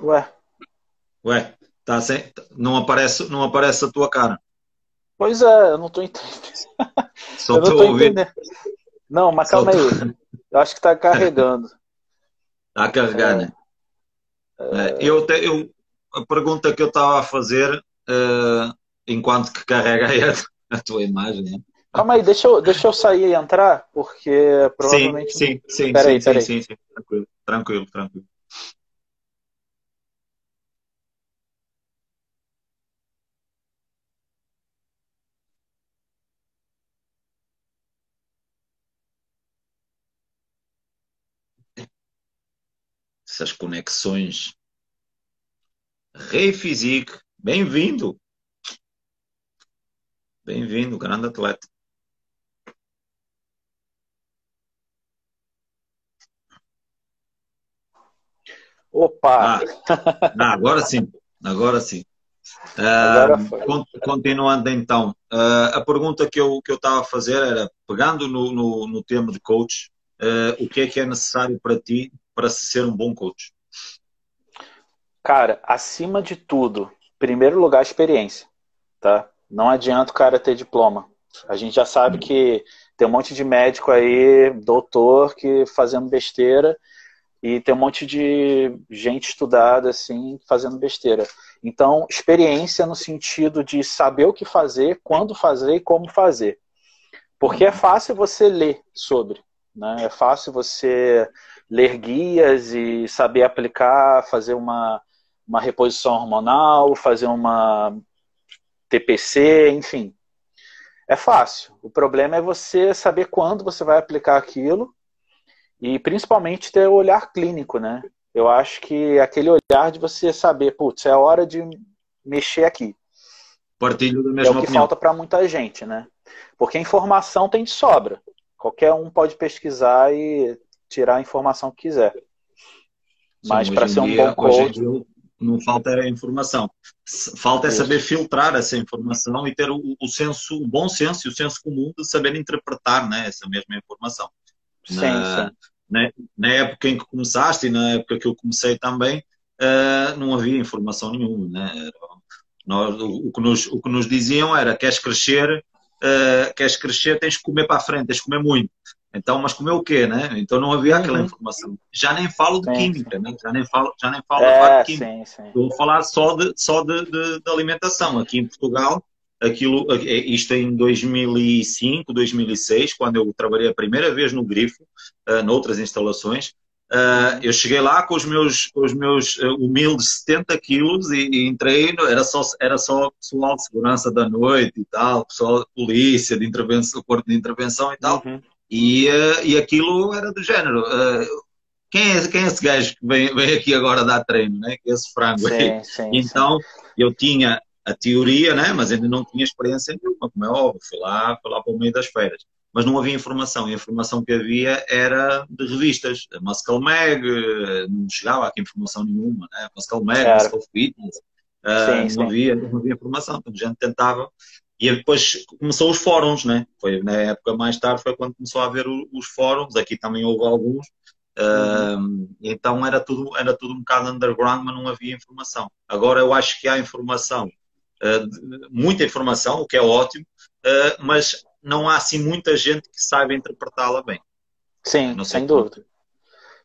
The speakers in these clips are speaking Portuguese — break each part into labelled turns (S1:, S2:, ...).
S1: Ué.
S2: Ué, tá sem... não, aparece, não aparece a tua cara.
S1: Pois é, eu não tô entendendo. Só eu não tô ouvindo. entendendo. Não, mas calma aí. Eu acho que tá carregando.
S2: Tá carregando, é... né? É... Eu, te, eu, a pergunta que eu estava a fazer, uh, enquanto que carrega a, a tua imagem, né?
S1: Calma aí, deixa eu, deixa eu sair e entrar, porque provavelmente.
S2: Sim, sim, sim, peraí, sim, peraí. sim, sim, sim, tranquilo, tranquilo, tranquilo. Essas conexões. Rei Physique, bem-vindo. Bem-vindo, grande atleta.
S1: Opa!
S2: Ah, agora sim, agora sim. Uh, continuando então, uh, a pergunta que eu que eu estava a fazer era, pegando no, no, no tema de coach, uh, o que é que é necessário para ti para ser um bom coach?
S1: Cara, acima de tudo, primeiro lugar, experiência, tá? Não adianta o cara ter diploma. A gente já sabe que tem um monte de médico aí, doutor, que fazendo besteira e tem um monte de gente estudada assim fazendo besteira. Então, experiência no sentido de saber o que fazer, quando fazer e como fazer. Porque é fácil você ler sobre, né? É fácil você ler guias e saber aplicar, fazer uma, uma reposição hormonal, fazer uma TPC, enfim. É fácil. O problema é você saber quando você vai aplicar aquilo e principalmente ter o olhar clínico, né? Eu acho que aquele olhar de você saber, putz, é hora de mexer aqui.
S2: Partilho da mesma
S1: É o que
S2: opinião.
S1: falta para muita gente, né? Porque a informação tem de sobra. Qualquer um pode pesquisar e tirar a informação que quiser. Mas para ser um dia, bom coach.
S2: Não falta a informação. Falta é saber filtrar essa informação e ter o, o senso, o bom senso e o senso comum de saber interpretar né, essa mesma informação.
S1: Sim, na, sim.
S2: Na, na, época em que começaste e na época que eu comecei também, uh, não havia informação nenhuma. Né? Nós, o, o, que nos, o que nos diziam era: queres crescer, uh, queres crescer, tens que comer para a frente, tens que comer muito. Então, mas comer o quê, né? Então não havia aquela uhum. informação. Já nem falo de sim, química, né? Já nem falo, já nem falo
S1: é,
S2: de química. Sim, sim. Vou falar só de, só de, de, de alimentação. Aqui em Portugal, aquilo, é, isto em 2005, 2006, quando eu trabalhei a primeira vez no Grifo, uh, noutras instalações, uh, eu cheguei lá com os meus, com os meus uh, humildes 70 quilos e, e, entrei, era só, era só pessoal de segurança da noite e tal, pessoal de polícia, de intervenção, corpo de intervenção e tal. Uhum. E, uh, e aquilo era do género. quem, é, quem é esse gajo que vem, vem aqui agora dar treino, né? Esse frango
S1: sim, sim,
S2: então, sim. eu tinha a teoria, né? mas ainda não tinha experiência nenhuma, como é óbvio, fui lá, fui lá para o meio das feiras. Mas não havia informação, e a informação que havia era de revistas, a Muscle Mag, não chegava aqui informação nenhuma, né? Muscle Mag, claro. Muscle Fitness, uh, não, Havia, não havia informação, então a gente tentava. E depois começou os fóruns, né? Foi na época mais tarde, foi quando começou a haver os fóruns, aqui também houve alguns, Uhum. Uh, então era tudo, era tudo um bocado underground, mas não havia informação. Agora eu acho que há informação muita informação, o que é ótimo, uh, mas não há assim muita gente que saiba interpretá-la bem.
S1: Sim, sem dúvida.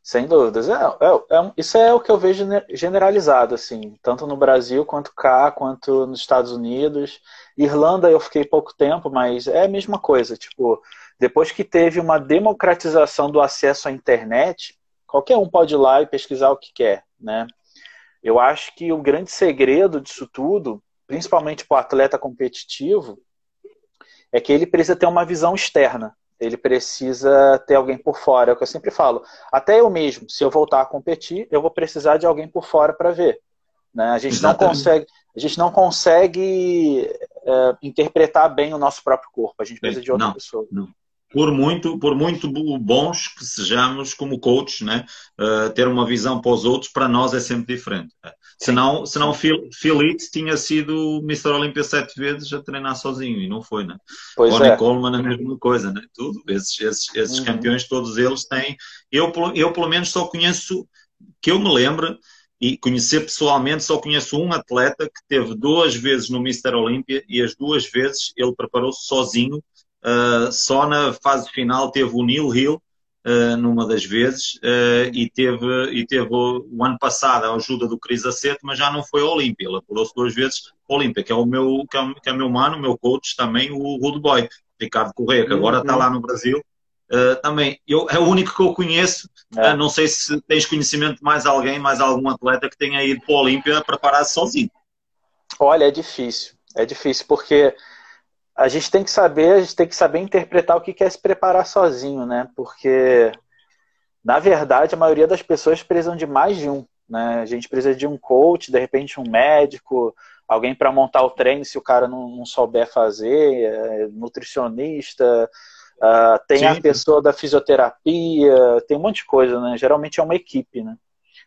S1: Sem dúvidas. É, é, é, isso é o que eu vejo generalizado, assim, tanto no Brasil quanto cá, quanto nos Estados Unidos. Irlanda eu fiquei pouco tempo, mas é a mesma coisa. Tipo, depois que teve uma democratização do acesso à internet, qualquer um pode ir lá e pesquisar o que quer, né? Eu acho que o grande segredo disso tudo principalmente para o atleta competitivo, é que ele precisa ter uma visão externa. Ele precisa ter alguém por fora. É o que eu sempre falo. Até eu mesmo, se eu voltar a competir, eu vou precisar de alguém por fora para ver. Né? A gente Exatamente. não consegue, a gente não consegue é, interpretar bem o nosso próprio corpo. A gente precisa de outra
S2: não,
S1: pessoa.
S2: Não por muito, por muito bons que sejamos como coaches, né? Uh, ter uma visão para os outros, para nós é sempre diferente. Sim. Senão, senão Phil, Phil Leeds tinha sido Mr. Olympia sete vezes a treinar sozinho e não foi, né?
S1: Pois
S2: Ronnie
S1: é.
S2: Coleman a mesma coisa, né? Tudo. Esses, esses, esses uhum. campeões, todos eles têm. Eu, eu, pelo menos, só conheço, que eu me lembro, e conhecer pessoalmente, só conheço um atleta que teve duas vezes no Mister Olímpia e as duas vezes ele preparou-se sozinho. Uh, só na fase final teve o Neil Hill, uh, numa das vezes, uh, e, teve, e teve o, o, ano passado a ajuda do Cris Aceto, mas já não foi ao Olímpia. Ele apurou-se duas vezes ao Olímpia, que é o meu, que é, que é meu mano, o meu coach também, o Rude Boy, Ricardo Correia, que agora está lá no Brasil também, eu, é o único que eu conheço. É. Não sei se tens conhecimento de mais alguém, mais algum atleta que tenha ido para o Olímpia preparar-se sozinho.
S1: Olha, é difícil. É difícil porque a gente tem que saber, a gente tem que saber interpretar o que é se preparar sozinho, né? Porque na verdade a maioria das pessoas precisam de mais de um, né? A gente precisa de um coach, de repente um médico, alguém para montar o treino se o cara não, não souber fazer, é, nutricionista, Uh, tem Sim. a pessoa da fisioterapia, tem um monte de coisa, né? Geralmente é uma equipe, né?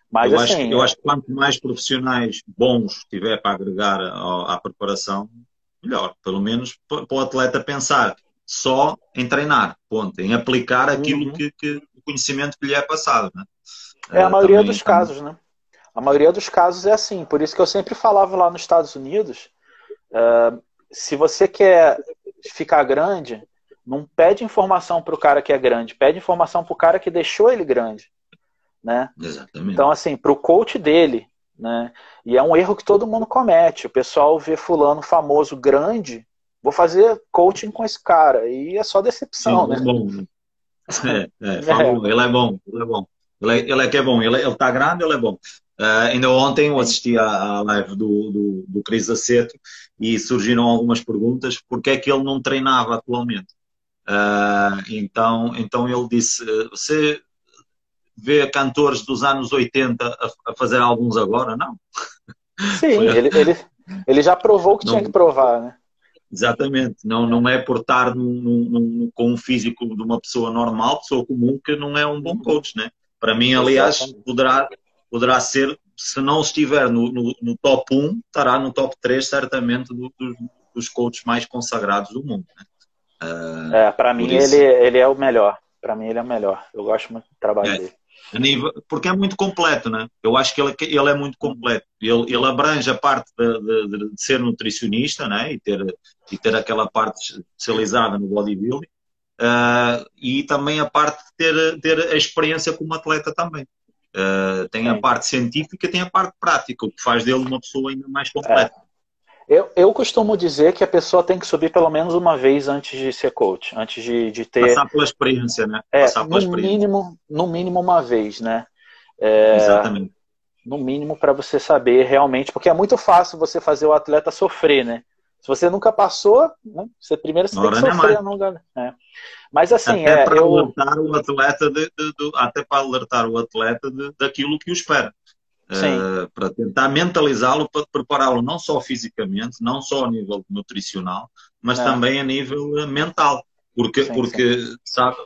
S2: Mas, eu, assim, acho, eu acho que quanto mais profissionais bons tiver para agregar à, à preparação, melhor. Pelo menos para o atleta pensar só em treinar, ponto, em aplicar aquilo uhum. que, que, o conhecimento que lhe é passado. Né?
S1: É a maioria também, dos também. casos, né? A maioria dos casos é assim. Por isso que eu sempre falava lá nos Estados Unidos, uh, se você quer ficar grande, não pede informação para o cara que é grande, pede informação para o cara que deixou ele grande. Né? Exatamente. Então, assim, para o coach dele. Né? E é um erro que todo mundo comete. O pessoal vê fulano famoso grande, vou fazer coaching com esse cara. E é só decepção, Sim, né? É bom. Né?
S2: É, é, falou, é. ele é bom, ele é bom. Ele é, ele é que é bom, ele, ele tá grande, ele é bom. Uh, ainda ontem eu assisti à, live do, do, do Cris Aceto e surgiram algumas perguntas. Porque é que ele não treinava atualmente? Uh, então, então ele disse: Você vê cantores dos anos 80 a, a fazer alguns agora? Não.
S1: Sim, ele, ele, ele já provou o que não, tinha que provar, né?
S2: Exatamente, não, não é por estar num, num, com um físico de uma pessoa normal, pessoa comum, que não é um bom coach, né? Para mim, aliás, poderá, poderá ser, se não estiver no, no, no top 1, estará no top 3, certamente, do, do, dos coaches mais consagrados do mundo. Né?
S1: Uh, é, para mim ele, ele é o melhor. Para mim ele é o melhor. Eu gosto muito do trabalho é, dele.
S2: Nível, porque é muito completo, né? Eu acho que ele, ele é muito completo. Ele, ele abrange a parte de, de, de, ser nutricionista, né? E ter, e ter aquela parte especializada no bodybuilding. Uh, e também a parte de ter, ter a experiência como atleta também. Uh, tem a parte científica, tem a parte prática, o que faz dele uma pessoa ainda mais completa.
S1: Eu, eu costumo dizer que a pessoa tem que subir pelo menos uma vez antes de ser coach, antes de, de ter.
S2: Passar pela experiência, né?
S1: É, no experiência. mínimo, no mínimo uma vez, né? É, Exatamente. No mínimo para você saber realmente, porque é muito fácil você fazer o atleta sofrer, né? Se você nunca passou, né? você primeiro você tem que sofrer, não é. Mas assim,
S2: até
S1: é,
S2: para
S1: eu...
S2: alertar o atleta de, de, de, até para alertar o atleta daquilo que o espera uh, para tentar mentalizá-lo, para prepará-lo não só fisicamente, não só a nível nutricional, mas também a nível eh, mental. Porque, sim, porque sim. sabe,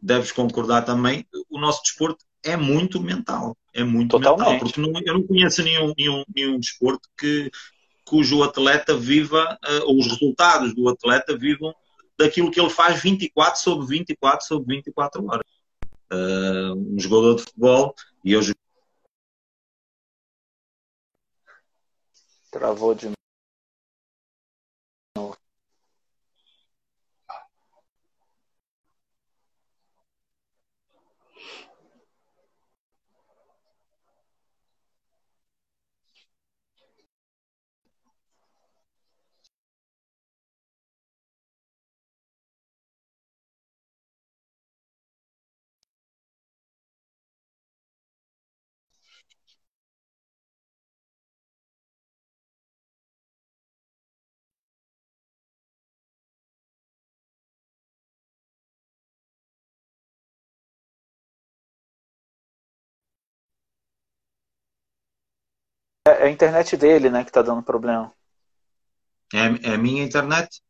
S2: deves concordar também, o nosso desporto é muito mental. É muito Totalmente. mental. Porque não, eu não conheço nenhum, nenhum, nenhum desporto que, cujo atleta viva, uh, ou os resultados do atleta vivam daquilo que ele faz 24 sobre 24 sobre 24 horas. Uh, um jogador de futebol, e eu
S1: Travou É, é a internet dele, né, que tá dando problema.
S2: É, é a minha internet?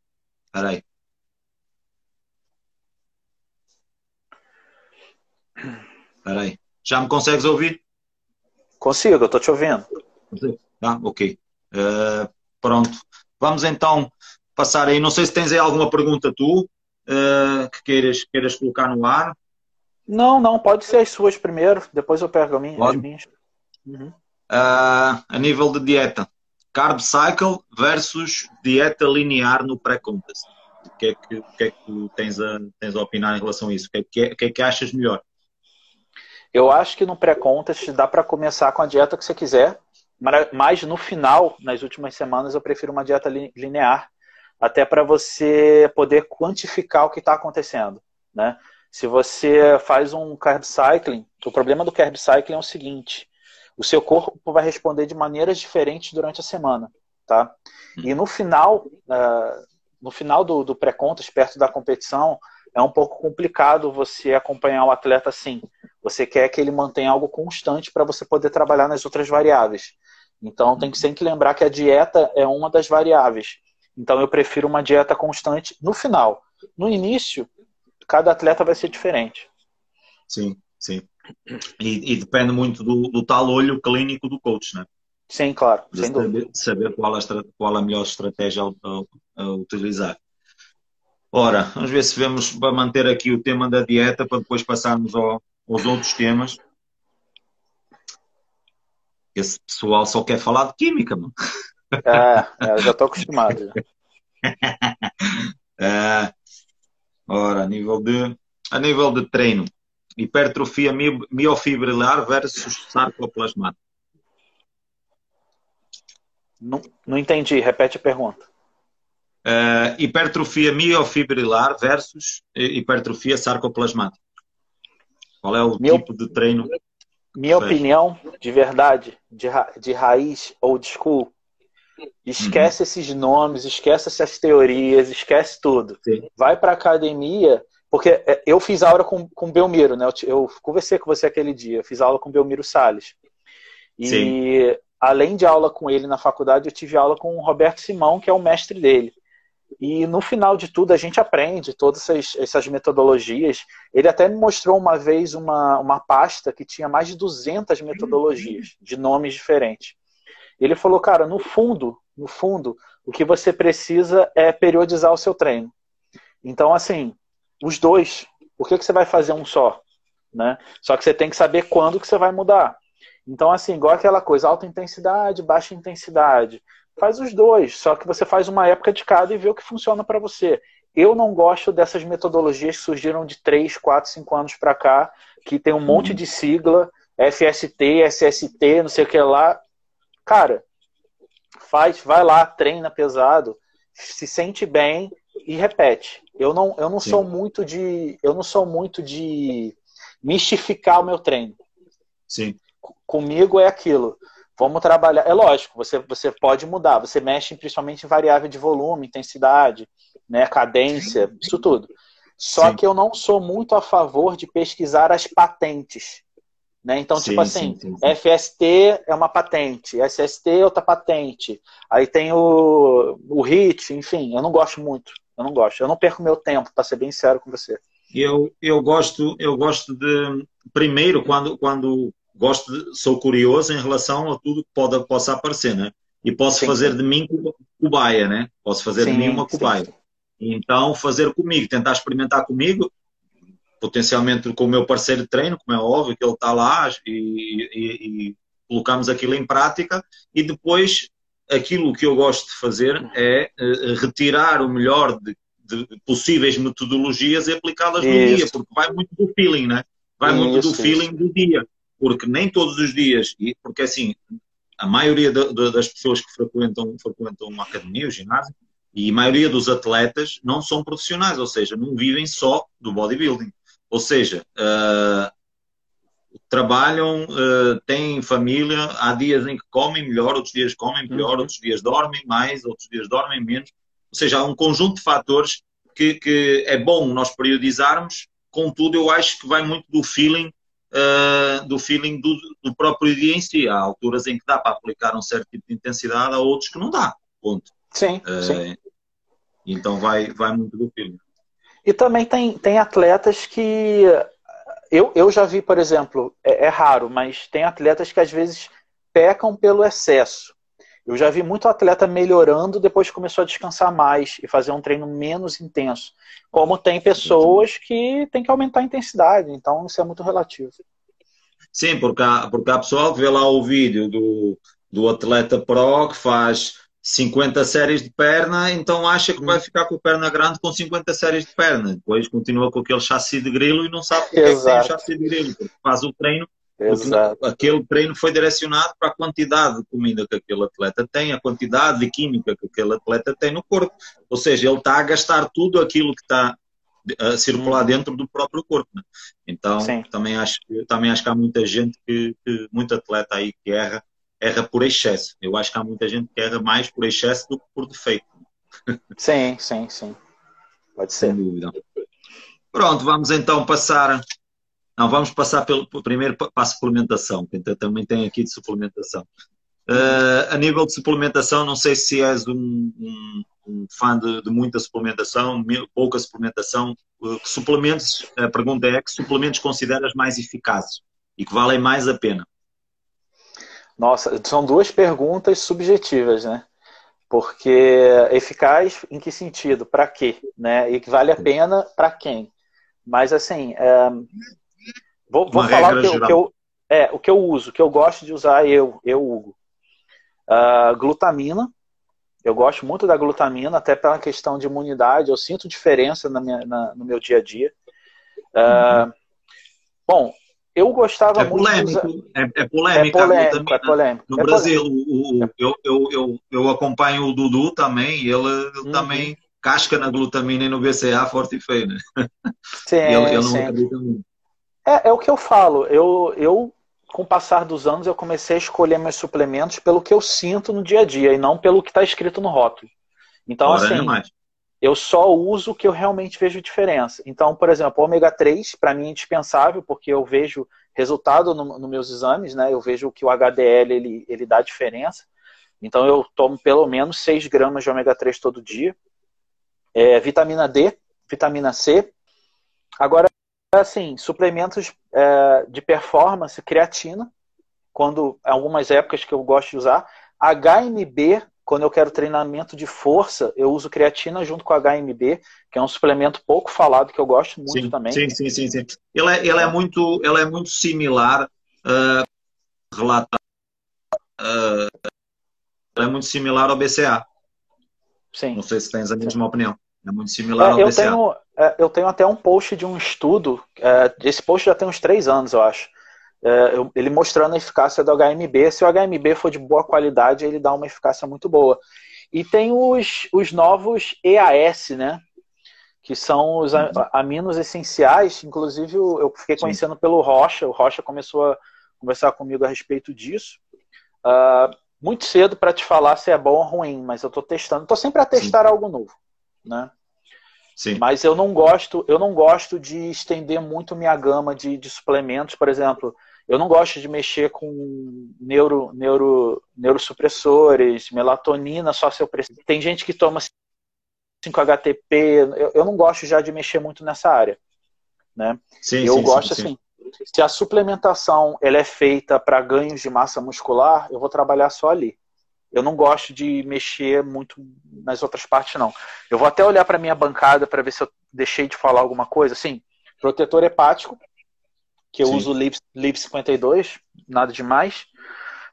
S2: Peraí. Peraí. Já me consegues ouvir?
S1: Consigo, eu tô te ouvindo.
S2: Ah, ok. Uh, pronto. Vamos então passar aí. Não sei se tens aí alguma pergunta tu uh, que queiras, queiras colocar no ar.
S1: Não, não, pode ser as suas primeiro, depois eu pego a minha, as minhas.
S2: Uhum. Uh, a nível de dieta, carb cycle versus dieta linear no pré-contest. O que é que, que, é que tens, a, tens a opinar em relação a isso? O que é que, que, é que achas melhor?
S1: Eu acho que no pré-contest dá para começar com a dieta que você quiser, mas no final, nas últimas semanas, eu prefiro uma dieta linear, até para você poder quantificar o que está acontecendo. Né? Se você faz um carb cycling, o problema do carb cycling é o seguinte: o seu corpo vai responder de maneiras diferentes durante a semana, tá? E no final, uh, no final do, do pré-contas, perto da competição, é um pouco complicado você acompanhar o atleta assim. Você quer que ele mantenha algo constante para você poder trabalhar nas outras variáveis. Então tem que sempre lembrar que a dieta é uma das variáveis. Então eu prefiro uma dieta constante no final. No início, cada atleta vai ser diferente.
S2: Sim, sim. E, e depende muito do, do, tal olho clínico do coach, né?
S1: Sim, claro.
S2: De saber, saber, qual, a, qual a melhor estratégia a, a, utilizar. Ora, vamos ver se vemos para manter aqui o tema da dieta para depois passarmos ao, aos outros temas. Esse pessoal só quer falar de química, mano.
S1: É, é eu já estou acostumado.
S2: é, ora, a nível de, a nível de treino, hipertrofia miofibrilar versus sarcoplasmático.
S1: Não, não entendi, repete a pergunta.
S2: Uh, hipertrofia miofibrilar versus hipertrofia sarcoplasmática. Qual é o Meu, tipo de treino?
S1: Minha opinião, de verdade, de, ra de raiz old school, esquece uhum. esses nomes, esquece essas teorias, esquece tudo. Sim. Vai para academia, porque é, eu fiz aula com, com Belmiro, né? Eu, eu, conversei com você aquele dia, eu fiz aula com Belmiro Salles. E Sim. além de aula com ele na faculdade, eu tive aula com o Roberto Simão, que é o mestre dele. E no final de tudo a gente aprende todas essas, essas, metodologias. Ele até me mostrou uma vez uma, uma pasta que tinha mais de 200 metodologias de nomes diferentes. Ele falou, cara, no fundo, no fundo, o que você precisa é periodizar o seu treino. Então, assim, os dois. Por que, que você vai fazer um só? Né? Só que você tem que saber quando que você vai mudar. Então, assim, igual aquela coisa, alta intensidade, baixa intensidade. Faz os dois, só que você faz uma época de cada e vê o que funciona para você. Eu não gosto dessas metodologias que surgiram de 3, 4, 5 anos para cá, que tem um uhum. monte de sigla, FST, SST, não sei o que lá. Cara, faz, vai lá, treina pesado, se sente bem e repete. Eu não, eu não sou muito de, eu não sou muito de mistificar o meu treino.
S2: Sim.
S1: Comigo é aquilo. Vamos trabalhar. É lógico, você, você pode mudar. Você mexe principalmente em variável de volume, intensidade, né, cadência, isso tudo. Só sim. que eu não sou muito a favor de pesquisar as patentes. Né? Então, sim, tipo assim, sim, FST é uma patente, SST é outra patente. Aí tem o, o HIT, enfim, eu não gosto muito. Eu não gosto. Eu não perco meu tempo, para ser bem sério com você.
S2: Eu, eu gosto, eu gosto de primeiro quando quando gosto de, sou curioso em relação a tudo que pode, possa aparecer, né? E posso sim, fazer sim. de mim cobaia, né? Posso fazer sim, de mim uma cobaia. Então, fazer comigo, tentar experimentar comigo, potencialmente com o meu parceiro de treino, como é óbvio que ele está lá e, e, e colocamos aquilo em prática e depois aquilo que eu gosto de fazer é uh, retirar o melhor de, de, possíveis metodologias e aplicá-las no dia, porque vai muito do feeling, né? Vai isso, muito do feeling do dia porque nem todos os dias, porque assim, a maioria de, de, das pessoas que frequentam, frequentam uma academia, o ginásio, e a maioria dos atletas não são profissionais, ou seja, não vivem só do bodybuilding. Ou seja, uh, trabalham, uh, têm família, há dias em que comem melhor, outros dias comem pior, uhum. outros dias dormem mais, outros dias dormem menos. Ou seja, há um conjunto de fatores que, que é bom nós periodizarmos, contudo, eu acho que vai muito do feeling uh, do feeling do, do, próprio dia em si. Há alturas em que dá para aplicar um certo tipo de intensidade, há outros que não dá. Ponto.
S1: Sim, sim.
S2: Então vai, vai muito do feeling.
S1: E também tem, tem atletas que. Eu, eu já vi, por exemplo, é, é raro, mas tem atletas que às vezes pecam pelo excesso. Eu já vi muito atleta melhorando depois que começou a descansar mais e fazer um treino menos intenso. Como tem pessoas que têm que aumentar a intensidade, então isso é muito relativo.
S2: Sim, porque há, porque há pessoal que vê lá o vídeo do, do atleta pro que faz 50 séries de perna, então acha que vai uhum. ficar com a perna grande com 50 séries de perna. Depois continua com aquele chassi de grilo e não sabe porque é que tem o chassi de grilo, porque faz o treino. Aquele treino foi direcionado para a quantidade de comida que aquele atleta tem, a quantidade de química que aquele atleta tem no corpo. Ou seja, ele está a gastar tudo aquilo que está a circular uhum. dentro do próprio corpo. Né? Então, também acho, também acho que há muita gente que, que muito atleta aí que erra erra por excesso. Eu acho que há muita gente que erra mais por excesso do que por defeito.
S1: Sim, sim, sim. Pode ser. Sem dúvida.
S2: Pronto, vamos então passar. Não, vamos passar pelo primeiro para a suplementação, que então também tem aqui de suplementação. Uh, a nível de suplementação, não sei se és um, um, um fã de, de, muita suplementação, pouca suplementação. Uh, que suplementos, a pergunta é que suplementos consideras mais eficazes e que valem mais a pena?
S1: Nossa, são duas perguntas subjetivas, né? Porque eficaz em que sentido? Para quê? Né? E que vale a pena para quem? Mas assim, é... vou, vou falar o que, o que, eu, é, o que eu uso, o que eu gosto de usar eu, eu Hugo. Uh, glutamina. Eu gosto muito da glutamina, até pela questão de imunidade. Eu sinto diferença na minha, na, no meu dia a dia. Uh, uhum. Bom, eu gostava
S2: é muito. Polêmico, de... é, é polêmico, é polêmico, é polêmico. No é Brasil, O, o, eu, eu, eu, eu acompanho o Dudu também, ele, ele uhum. também casca na glutamina e no BCA forte e feio, né?
S1: Sim, ele, ele não acredita muito. É, é o que eu falo. Eu, eu, com o passar dos anos, eu comecei a escolher meus suplementos pelo que eu sinto no dia a dia e não pelo que está escrito no rótulo. Então, Ora, assim, eu só uso o que eu realmente vejo diferença. Então, por exemplo, ômega 3 para mim é indispensável porque eu vejo resultado nos no meus exames, né? Eu vejo que o HDL ele, ele dá diferença. Então eu tomo pelo menos 6 gramas de ômega 3 todo dia. É, vitamina D, vitamina C. Agora, assim, suplementos é, de performance, creatina, quando algumas épocas que eu gosto de usar. HMB quando eu quero treinamento de força, eu uso creatina junto com HMB, que é um suplemento pouco falado que eu gosto muito
S2: sim,
S1: também.
S2: Sim, sim, sim, sim. Ele é, ele é muito, ele é muito similar, uh, relata, uh, ele é muito similar ao BCA. Sim. Não sei se tens a mesma sim. opinião. É muito similar é, ao
S1: eu
S2: BCA.
S1: Tenho, é, eu tenho até um post de um estudo, é, esse post já tem uns três anos, eu acho é, ele mostrando a eficácia do HMB. Se o HMB for de boa qualidade, ele dá uma eficácia muito boa. E tem os, os novos EAS, né? Que são os uhum. aminos essenciais. Inclusive, eu fiquei conhecendo Sim. pelo Rocha. O Rocha começou a conversar comigo a respeito disso. Uh, muito cedo para te falar se é bom ou ruim, mas eu estou testando. Estou sempre a testar Sim. algo novo, né? Sim. Mas eu não gosto, eu não gosto de estender muito minha gama de, de suplementos, por exemplo. Eu não gosto de mexer com neuro, neuro, neurosupressores, melatonina, só se eu preciso. Tem gente que toma 5-HTP, eu, eu não gosto já de mexer muito nessa área. Né? Sim, eu sim, gosto sim, assim, se a suplementação ela é feita para ganhos de massa muscular, eu vou trabalhar só ali. Eu não gosto de mexer muito nas outras partes, não. Eu vou até olhar para minha bancada para ver se eu deixei de falar alguma coisa. Sim, protetor hepático, que eu Sim. uso Liv, Liv 52, nada demais.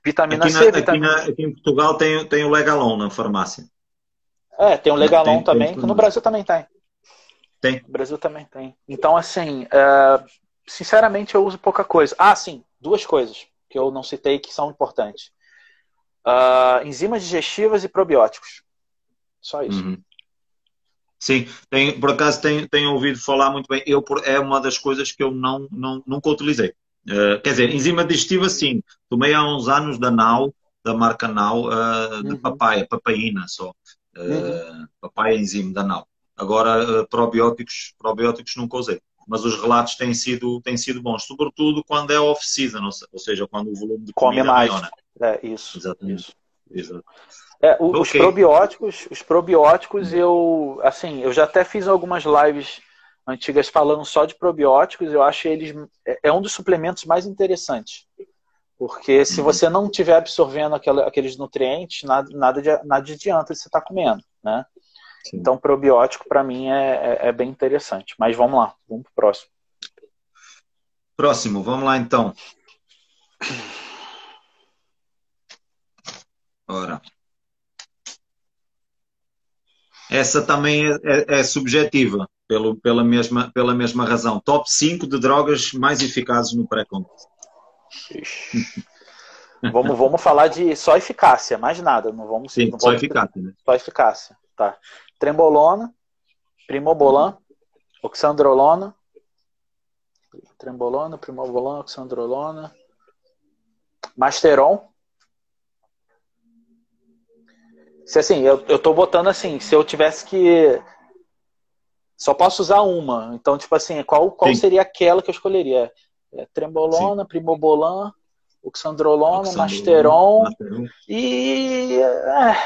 S1: Vitamina
S2: aqui
S1: C.
S2: Na, vitamina... Aqui, na, aqui, em Portugal tem, tem o Legalon na farmácia.
S1: É, tem o Legalon tem, também, tem no Brasil também tem.
S2: Tem.
S1: No Brasil também tem. Então, assim, é, sinceramente eu uso pouca coisa. Ah, sim, duas coisas que eu não citei que são importantes. Uh, enzimas digestivas e probióticos. Só isso. Uhum.
S2: Sim, tem, por acaso tenho, tenho ouvido falar muito bem. Eu, é uma das coisas que eu não, não, nunca utilizei. Uh, quer dizer, enzima digestiva, sim. Tomei há uns anos da Nau, da marca Nau, uh, de uhum. papaya, papaina só. Uh, uhum. Papaya enzima da Nau. Agora, probióticos, probióticos nunca usei. Mas os relatos têm sido, têm sido bons, sobretudo quando é off-season, ou seja, quando o volume de
S1: Come mais. é maior. Né? É, isso. Exatamente. Isso. Exato. É, o, okay. Os probióticos, os probióticos eu, assim, eu já até fiz algumas lives antigas falando só de probióticos. Eu acho eles é, é um dos suplementos mais interessantes, porque se uhum. você não estiver absorvendo aquela, aqueles nutrientes, nada, nada, de, nada adianta você estar tá comendo, né? Sim. Então, probiótico para mim é, é, é, bem interessante. Mas vamos lá, vamos para o próximo.
S2: Próximo, vamos lá então. Ora. Essa também é, é, é subjetiva, pelo, pela, mesma, pela mesma razão. Top 5 de drogas mais eficazes no pré-contest.
S1: vamos, vamos falar de só eficácia, mais nada. Não vamos,
S2: Sim,
S1: não
S2: só vamos, eficácia. Né?
S1: Só eficácia. Tá. Trembolona, primobolan, oxandrolona, trembolona, primobolan, oxandrolona, masteron. Se assim, eu, eu tô botando assim, se eu tivesse que. Só posso usar uma. Então, tipo assim, qual, qual seria aquela que eu escolheria? É, trembolona, Sim. primobolan, oxandrolona, masteron, masteron. e. É,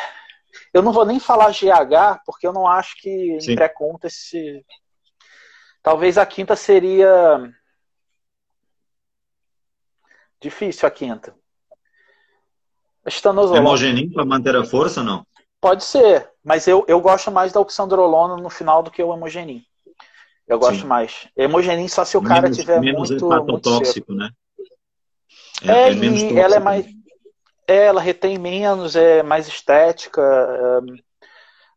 S1: eu não vou nem falar GH, porque eu não acho que Sim. em pré-conta esse. Talvez a quinta seria. Difícil a quinta.
S2: Estanozolol. Hemogenin para manter a força, não?
S1: Pode ser, mas eu, eu gosto mais da oxandrolona no final do que o hemogenin. Eu gosto Sim. mais. Hemogenin só se o cara menos, tiver menos muito, muito tóxico, né? É, é, é menos tóxico. ela é mais é, ela retém menos, é mais estética. É,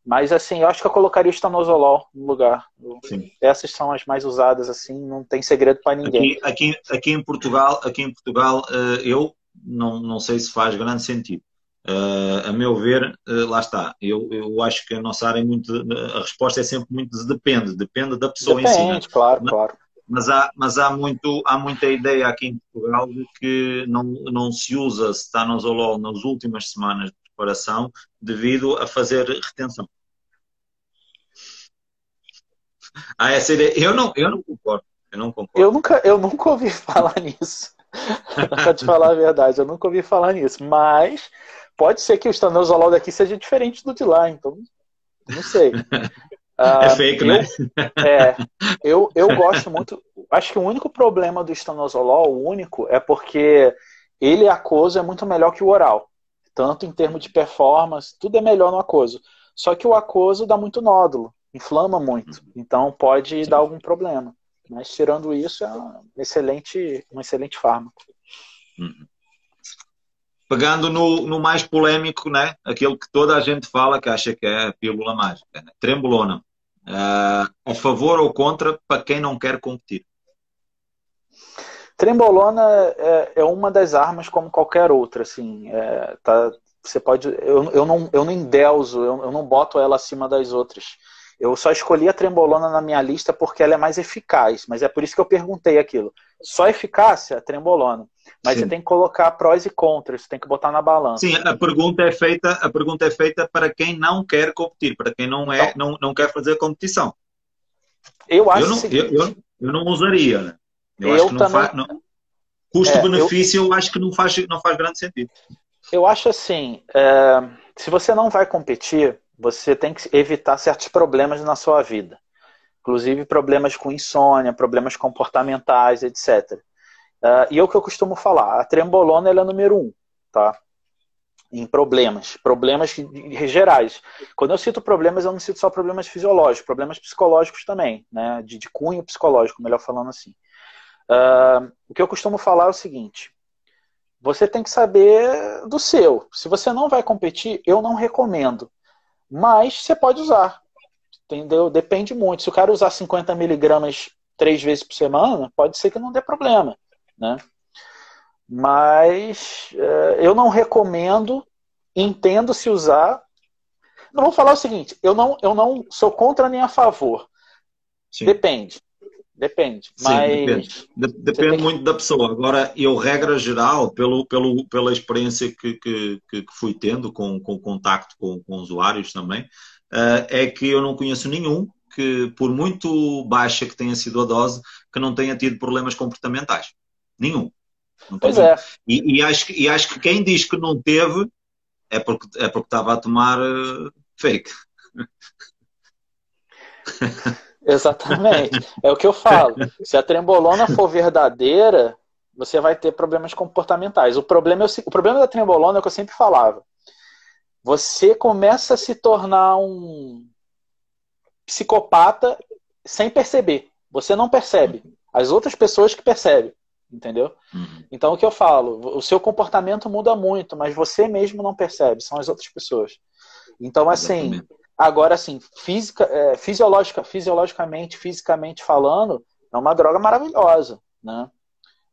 S1: mas assim, eu acho que eu colocaria o estanozolol no lugar. Sim. Essas são as mais usadas, assim, não tem segredo para ninguém.
S2: Aqui, aqui, aqui, em Portugal, aqui em Portugal, eh, eu não, não sei se faz grande sentido. Uh, a meu ver, uh, lá está. Eu, eu acho que a nossa área é muito. A resposta é sempre muito depende, depende da pessoa
S1: depende,
S2: em si.
S1: Né? claro, mas, claro.
S2: Mas há, mas há, muito, há muita ideia aqui em Portugal de que não, não se usa stanozolol nas últimas semanas de preparação devido a fazer retenção. Há essa ideia. Eu não, eu não concordo. Eu não concordo.
S1: Eu nunca, eu nunca ouvi falar nisso. pra te falar a verdade, eu nunca ouvi falar nisso. Mas pode ser que o estanozolol daqui seja diferente do de lá, então não sei.
S2: é fake,
S1: eu,
S2: né?
S1: É, eu, eu gosto muito. Acho que o único problema do estanozolol, o único, é porque ele aquoso é muito melhor que o oral. Tanto em termos de performance, tudo é melhor no aquoso. Só que o aquoso dá muito nódulo, inflama muito. Então pode Sim. dar algum problema. Mas tirando isso, é um excelente, um excelente fármaco. Uhum
S2: pegando no, no, mais polêmico, né? aquele que toda a gente fala que acha que é a pílula mágica, né? trembolona. Uh, a favor ou contra para quem não quer competir?
S1: Trembolona é, é, uma das armas como qualquer outra, assim, é, tá, você pode, eu, eu, não, eu não endeuso, eu, eu não boto ela acima das outras. Eu só escolhi a trembolona na minha lista porque ela é mais eficaz, mas é por isso que eu perguntei aquilo. Só eficácia, trembolona. Mas Sim. você tem que colocar prós e contras, você tem que botar na balança.
S2: Sim, a pergunta é feita, a pergunta é feita para quem não quer competir, para quem não é, então, não, não quer fazer competição.
S1: Eu acho
S2: eu não,
S1: seguinte,
S2: eu, eu, eu, não usaria, né? Eu, eu acho que não também, faz. Custo-benefício, eu, eu, acho que não faz, não faz grande sentido.
S1: Eu acho assim, é, se você não vai competir, você tem que evitar certos problemas na sua vida. Inclusive problemas com insônia, problemas comportamentais, etc. Uh, ah, e é o que eu costumo falar, a trembolona é número um, tá? Em problemas, problemas gerais. Quando eu cito problemas, eu não cito só problemas fisiológicos, problemas psicológicos também, né? De, de cunho psicológico, melhor falando assim. Uh, o que eu costumo falar é o seguinte: você tem que saber do seu. Se você não vai competir, eu não recomendo. Mas você pode usar. Entendeu? Depende muito. Se o cara usar 50 miligramas três vezes por semana, pode ser que não dê problema. Né? Mas é, eu não recomendo, entendo se usar. Não vou falar o seguinte, eu não, eu não sou contra nem a favor. Sim. Depende. Depende. Sim, mas
S2: depende, depende muito que... da pessoa. Agora, eu, regra geral, pelo, pelo, pela experiência que, que, que fui tendo com, com contacto com, com usuários também, uh, é que eu não conheço nenhum que, por muito baixa que tenha sido a dose, que não tenha tido problemas comportamentais. Nenhum.
S1: pois é.
S2: E, e, acho, e acho que quem diz que não teve é porque, é porque estava a tomar uh, fake.
S1: Exatamente. É o que eu falo. Se a trembolona for verdadeira, você vai ter problemas comportamentais. O problema, é o, o problema da trembolona é o que eu sempre falava. Você começa a se tornar um psicopata sem perceber. Você não percebe. As outras pessoas que percebem. entendeu? Uhum. Então o que eu falo, o seu comportamento muda muito, mas você mesmo não percebe, são as outras pessoas. Então assim, Exatamente. Agora assim, física, é, fisiológica, fisiologicamente, fisicamente falando, é uma droga maravilhosa, né?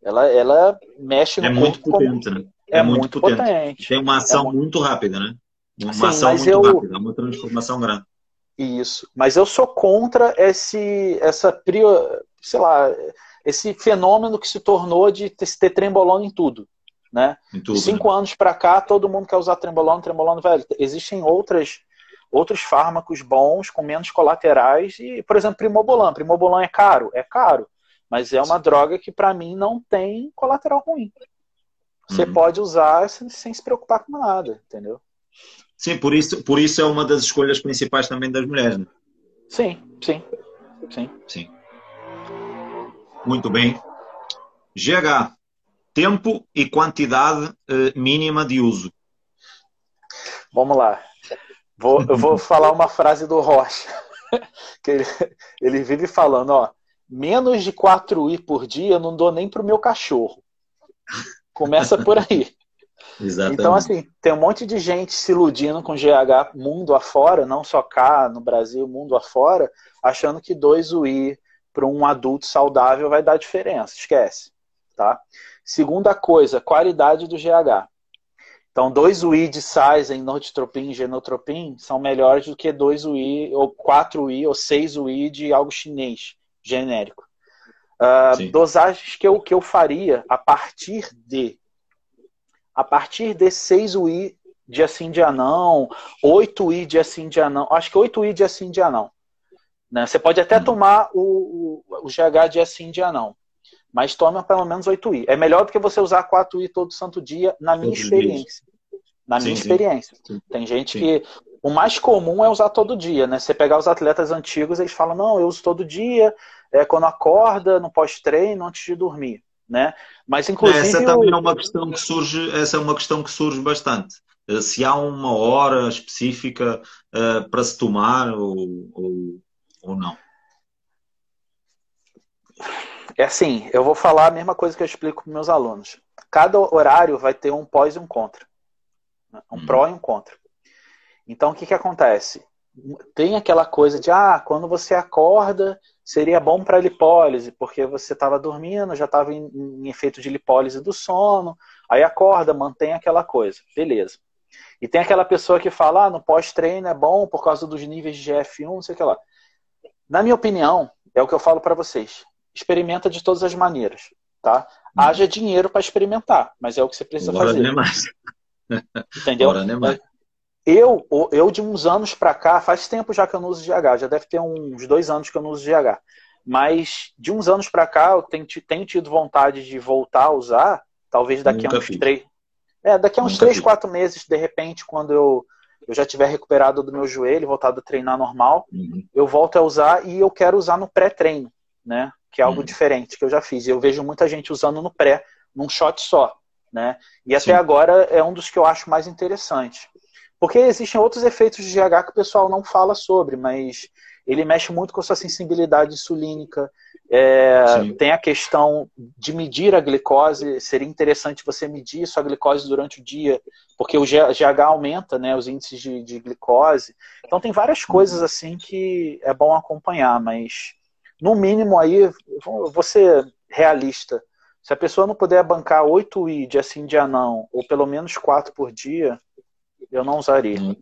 S1: Ela, ela mexe no
S2: é muito potente, como... né?
S1: É, é muito, muito potente. potente.
S2: Tem uma ação é muito... rápida, né? Uma Sim, ação muito eu... rápida, uma transformação grande.
S1: Isso. Mas eu sou contra esse, essa, sei lá, esse fenômeno que se tornou de ter trembolona em tudo. Né? Em tudo, cinco né? anos para cá, todo mundo quer usar trembolona, trembolona, velho. Existem outras, outros fármacos bons, com menos colaterais, e, por exemplo, primobolan. Primobolan é caro? É caro. Mas é uma Sim. droga que, para mim, não tem colateral ruim. Você uhum. pode usar sem, sem se preocupar com nada, entendeu?
S2: Sim, por isso, por isso é uma das escolhas principais também das mulheres. Né?
S1: Sim, sim, sim.
S2: Sim. Muito bem. GH, tempo e quantidade eh, mínima de uso.
S1: Vamos lá. Vou, eu vou falar uma frase do Rocha, que ele, ele vive falando, ó, menos de 4 i por dia eu não dou nem pro meu cachorro. Começa por aí.
S2: Exatamente.
S1: Então, assim, tem um monte de gente se iludindo com GH mundo afora, não só cá no Brasil, mundo afora, achando que 2 UI para um adulto saudável vai dar diferença. Esquece. Tá? Segunda coisa, qualidade do GH. Então, 2 UI de size em norditropin e genotropin são melhores do que 2 UI, ou 4 UI, ou 6 UI de algo chinês, genérico. Uh, dosagens que eu, que eu faria a partir de a partir de 6 UI de assim de anão, 8 UI de assim de anão, acho que 8 UI de assim de anão. Né? Você pode até tomar o, o, o GH de assim de anão, mas toma pelo menos 8 UI. É melhor do que você usar 4 UI todo santo dia, na minha experiência. Na sim, minha sim. experiência. Sim. Tem gente que. O mais comum é usar todo dia, né? Você pegar os atletas antigos, eles falam, não, eu uso todo dia, é quando acorda, no pós-treino, antes de dormir. Né? Mas inclusive
S2: essa também é uma questão que surge, essa é uma questão que surge bastante. Eh, se há uma hora específica uh, para se tomar ou, ou, ou não?
S1: É assim, eu vou falar a mesma coisa que eu explico para meus alunos. Cada horário vai ter um pós e um contra. Né? Um hum. pró e um contra. Então, o que, que acontece? Tem aquela coisa de, ah, quando você acorda, seria bom para lipólise, porque você estava dormindo, já estava em, em, efeito de lipólise do sono, aí acorda, mantém aquela coisa. Beleza. E tem aquela pessoa que fala, ah, no pós-treino é bom por causa dos níveis de GF1, não sei o que lá. Na minha opinião, é o que eu falo para vocês. Experimenta de todas as maneiras, tá? Hum. Haja dinheiro para experimentar, mas é o que você precisa Bora fazer. mais. Entendeu? Bora mais. Eu, eu de uns anos para cá, faz tempo já que eu não uso GH, já deve ter uns dois anos que eu não uso GH. Mas de uns anos para cá, eu tenho, tenho, tido vontade de voltar a usar, talvez daqui Nunca a uns fiz. três. É, daqui a uns Nunca três, fiz. quatro meses, de repente, quando eu, eu já tiver recuperado do meu joelho, voltado a treinar normal, uhum. eu volto a usar e eu quero usar no pré-treino, né? Que é algo uhum. diferente que eu já fiz. Eu vejo muita gente usando no pré, num shot só, né? E até Sim. agora é um dos que eu acho mais interessantes. Porque existem outros efeitos de GH que o pessoal não fala sobre, mas ele mexe muito com a sua sensibilidade insulínica. É, tem a questão de medir a glicose. Seria interessante você medir sua glicose durante o dia, porque o GH aumenta né, os índices de, de glicose. Então tem várias coisas uhum. assim que é bom acompanhar, mas no mínimo aí, vou ser realista. Se a pessoa não puder bancar 8 I de assim de anão, ou pelo menos 4 por dia, eu não usaria. Hum.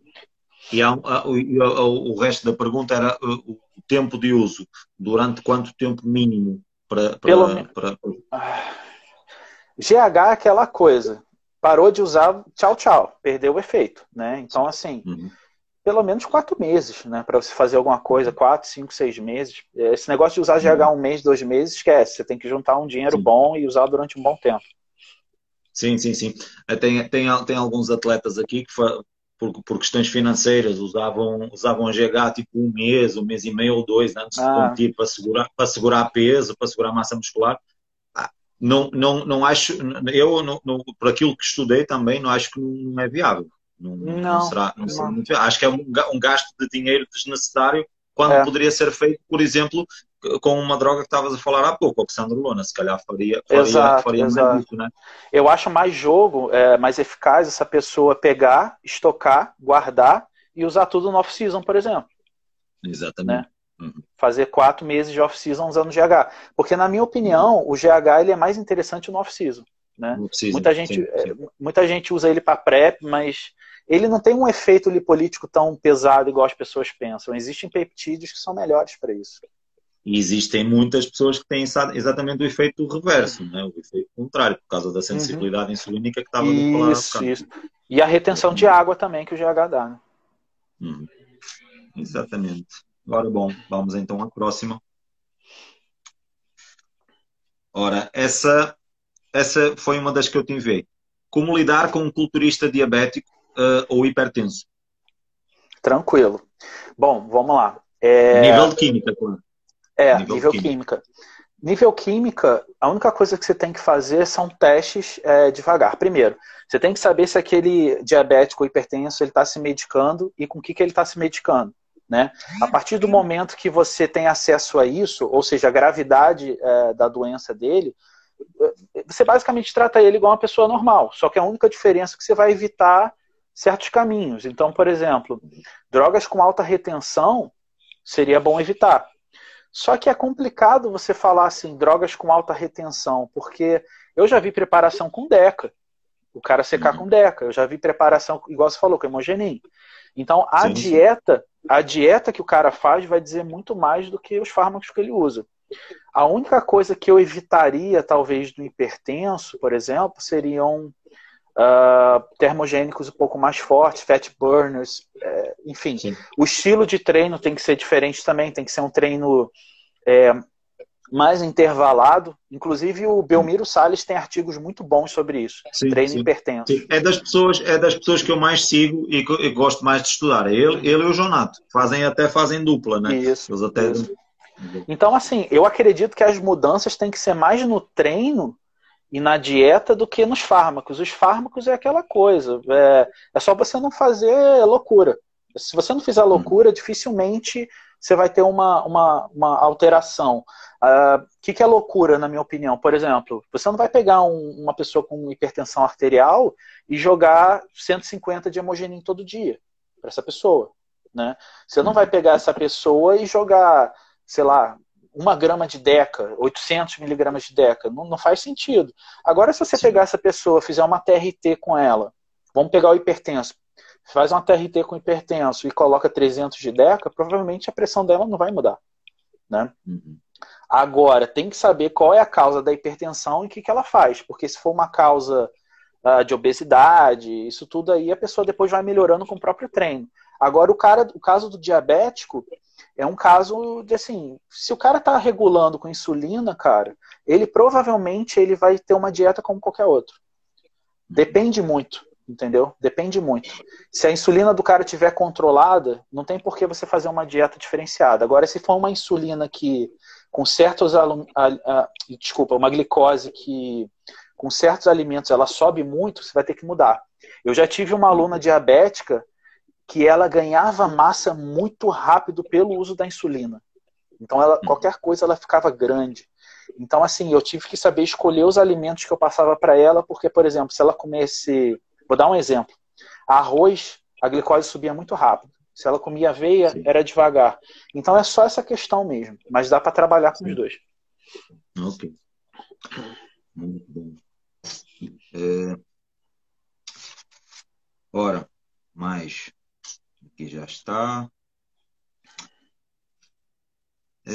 S2: E a, a, a, o resto da pergunta era o, o tempo de uso. Durante quanto tempo mínimo para. Pelo... para...
S1: GH é aquela coisa. Parou de usar, tchau, tchau. Perdeu o efeito. Né? Então, assim, uhum. Pelo menos quatro meses, né? Para você fazer alguma coisa, quatro, cinco, seis meses. Esse negócio de usar GH uhum. um mês, dois meses, esquece. Você tem que juntar um dinheiro Sim. bom e usar durante um bom tempo.
S2: Sim, sim, sim. Eh, tem, tem, tem alguns atletas aqui que, por, por questões financeiras, usavam, usavam GH tipo um mês, um mês e meio ou dois antes ah. de competir para segurar, para segurar peso, para segurar massa muscular. Ah, não, não, não acho, eu, não, não, por aquilo que estudei também, não acho que não é viável. Não, não, não será, não, será muito. Acho que é um, um gasto de dinheiro desnecessário quando é. poderia ser feito, por exemplo, com uma droga que estavas a falar há pouco, oxandrolona, se calhar faria, faria,
S1: exato,
S2: faria
S1: exato.
S2: mais isso, né?
S1: Eu acho mais jogo, é, mais eficaz essa pessoa pegar, estocar, guardar e usar tudo no off-season, por exemplo.
S2: Exatamente. Né?
S1: Uhum. Fazer quatro meses de off-season usando GH. Porque, na minha opinião, o GH ele é mais interessante no off-season. Né? muita, gente, sim, sim. É, muita gente usa ele para PrEP, mas ele não tem um efeito lipolítico tão pesado igual as pessoas pensam. Existem peptídeos que são melhores para isso.
S2: E existem muitas pessoas que têm exatamente o efeito reverso, né? o efeito contrário, por causa da sensibilidade uhum. insulínica que estava a falar.
S1: Isso, isso. E a retenção de água também que o GH dá. Né?
S2: Uhum. Exatamente. Agora, bom, vamos então à próxima. Ora, essa, essa foi uma das que eu te enviei. Como lidar com um culturista diabético uh, ou hipertenso?
S1: Tranquilo. Bom, vamos lá. É...
S2: Nível de química.
S1: É, nível, nível química. química. Nível química, a única coisa que você tem que fazer são testes é, devagar. Primeiro, você tem que saber se aquele diabético ou hipertenso ele está se medicando e com o que, que ele está se medicando. Né? A partir do momento que você tem acesso a isso, ou seja, a gravidade é, da doença dele, você basicamente trata ele igual uma pessoa normal. Só que a única diferença é que você vai evitar certos caminhos. Então, por exemplo, drogas com alta retenção seria bom evitar. Só que é complicado você falar assim, drogas com alta retenção, porque eu já vi preparação com DECA. O cara secar uhum. com DECA. Eu já vi preparação, igual você falou, com hemogenin. Então, a sim, dieta, sim. a dieta que o cara faz vai dizer muito mais do que os fármacos que ele usa. A única coisa que eu evitaria, talvez, do hipertenso, por exemplo, seriam uh, termogênicos um pouco mais fortes, fat burners, é, enfim. Sim. O estilo de treino tem que ser diferente também, tem que ser um treino é, mais intervalado. Inclusive o Belmiro Salles tem artigos muito bons sobre isso. Sim, treino sim. hipertenso. Sim.
S2: É das pessoas, é das pessoas que eu mais sigo e que eu gosto mais de estudar. É ele, ele e o Jonato. Fazem até fazem dupla, né?
S1: Isso. Eles até isso. Então, assim, eu acredito que as mudanças têm que ser mais no treino e na dieta do que nos fármacos. Os fármacos é aquela coisa, é, é só você não fazer loucura. Se você não fizer loucura, dificilmente você vai ter uma, uma, uma alteração. O uh, ah, que, que é loucura, na minha opinião? Por exemplo, você não vai pegar um, uma pessoa com hipertensão arterial e jogar 150 de hemogenin todo dia para essa pessoa. Né? Você não vai pegar essa pessoa e jogar, sei lá, uma grama de deca, 800 miligramas de deca, não, não faz sentido. Agora, se você Sim. pegar essa pessoa, fizer uma TRT com ela, vamos pegar o hipertenso, faz uma TRT com hipertenso e coloca 300 de deca, provavelmente a pressão dela não vai mudar, né? Uhum. Agora, tem que saber qual é a causa da hipertensão e o que, que ela faz, porque se for uma causa uh, de obesidade, isso tudo aí a pessoa depois vai melhorando com o próprio treino. Agora, o, cara, o caso do diabético, é um caso de assim, se o cara está regulando com insulina, cara, ele provavelmente ele vai ter uma dieta como qualquer outro. Depende muito, entendeu? Depende muito. Se a insulina do cara tiver controlada, não tem por que você fazer uma dieta diferenciada. Agora, se for uma insulina que com certos desculpa, uma glicose que com certos alimentos ela sobe muito, você vai ter que mudar. Eu já tive uma aluna diabética que ela ganhava massa muito rápido pelo uso da insulina. Então, ela, uhum. qualquer coisa ela ficava grande. Então, assim, eu tive que saber escolher os alimentos que eu passava para ela, porque, por exemplo, se ela comesse. Vou dar um exemplo. Arroz, a glicose subia muito rápido. Se ela comia aveia, Sim. era devagar. Então, é só essa questão mesmo. Mas dá para trabalhar com Sim. os dois.
S2: Ok. Muito bom. É... Ora, mais Aqui já está. É,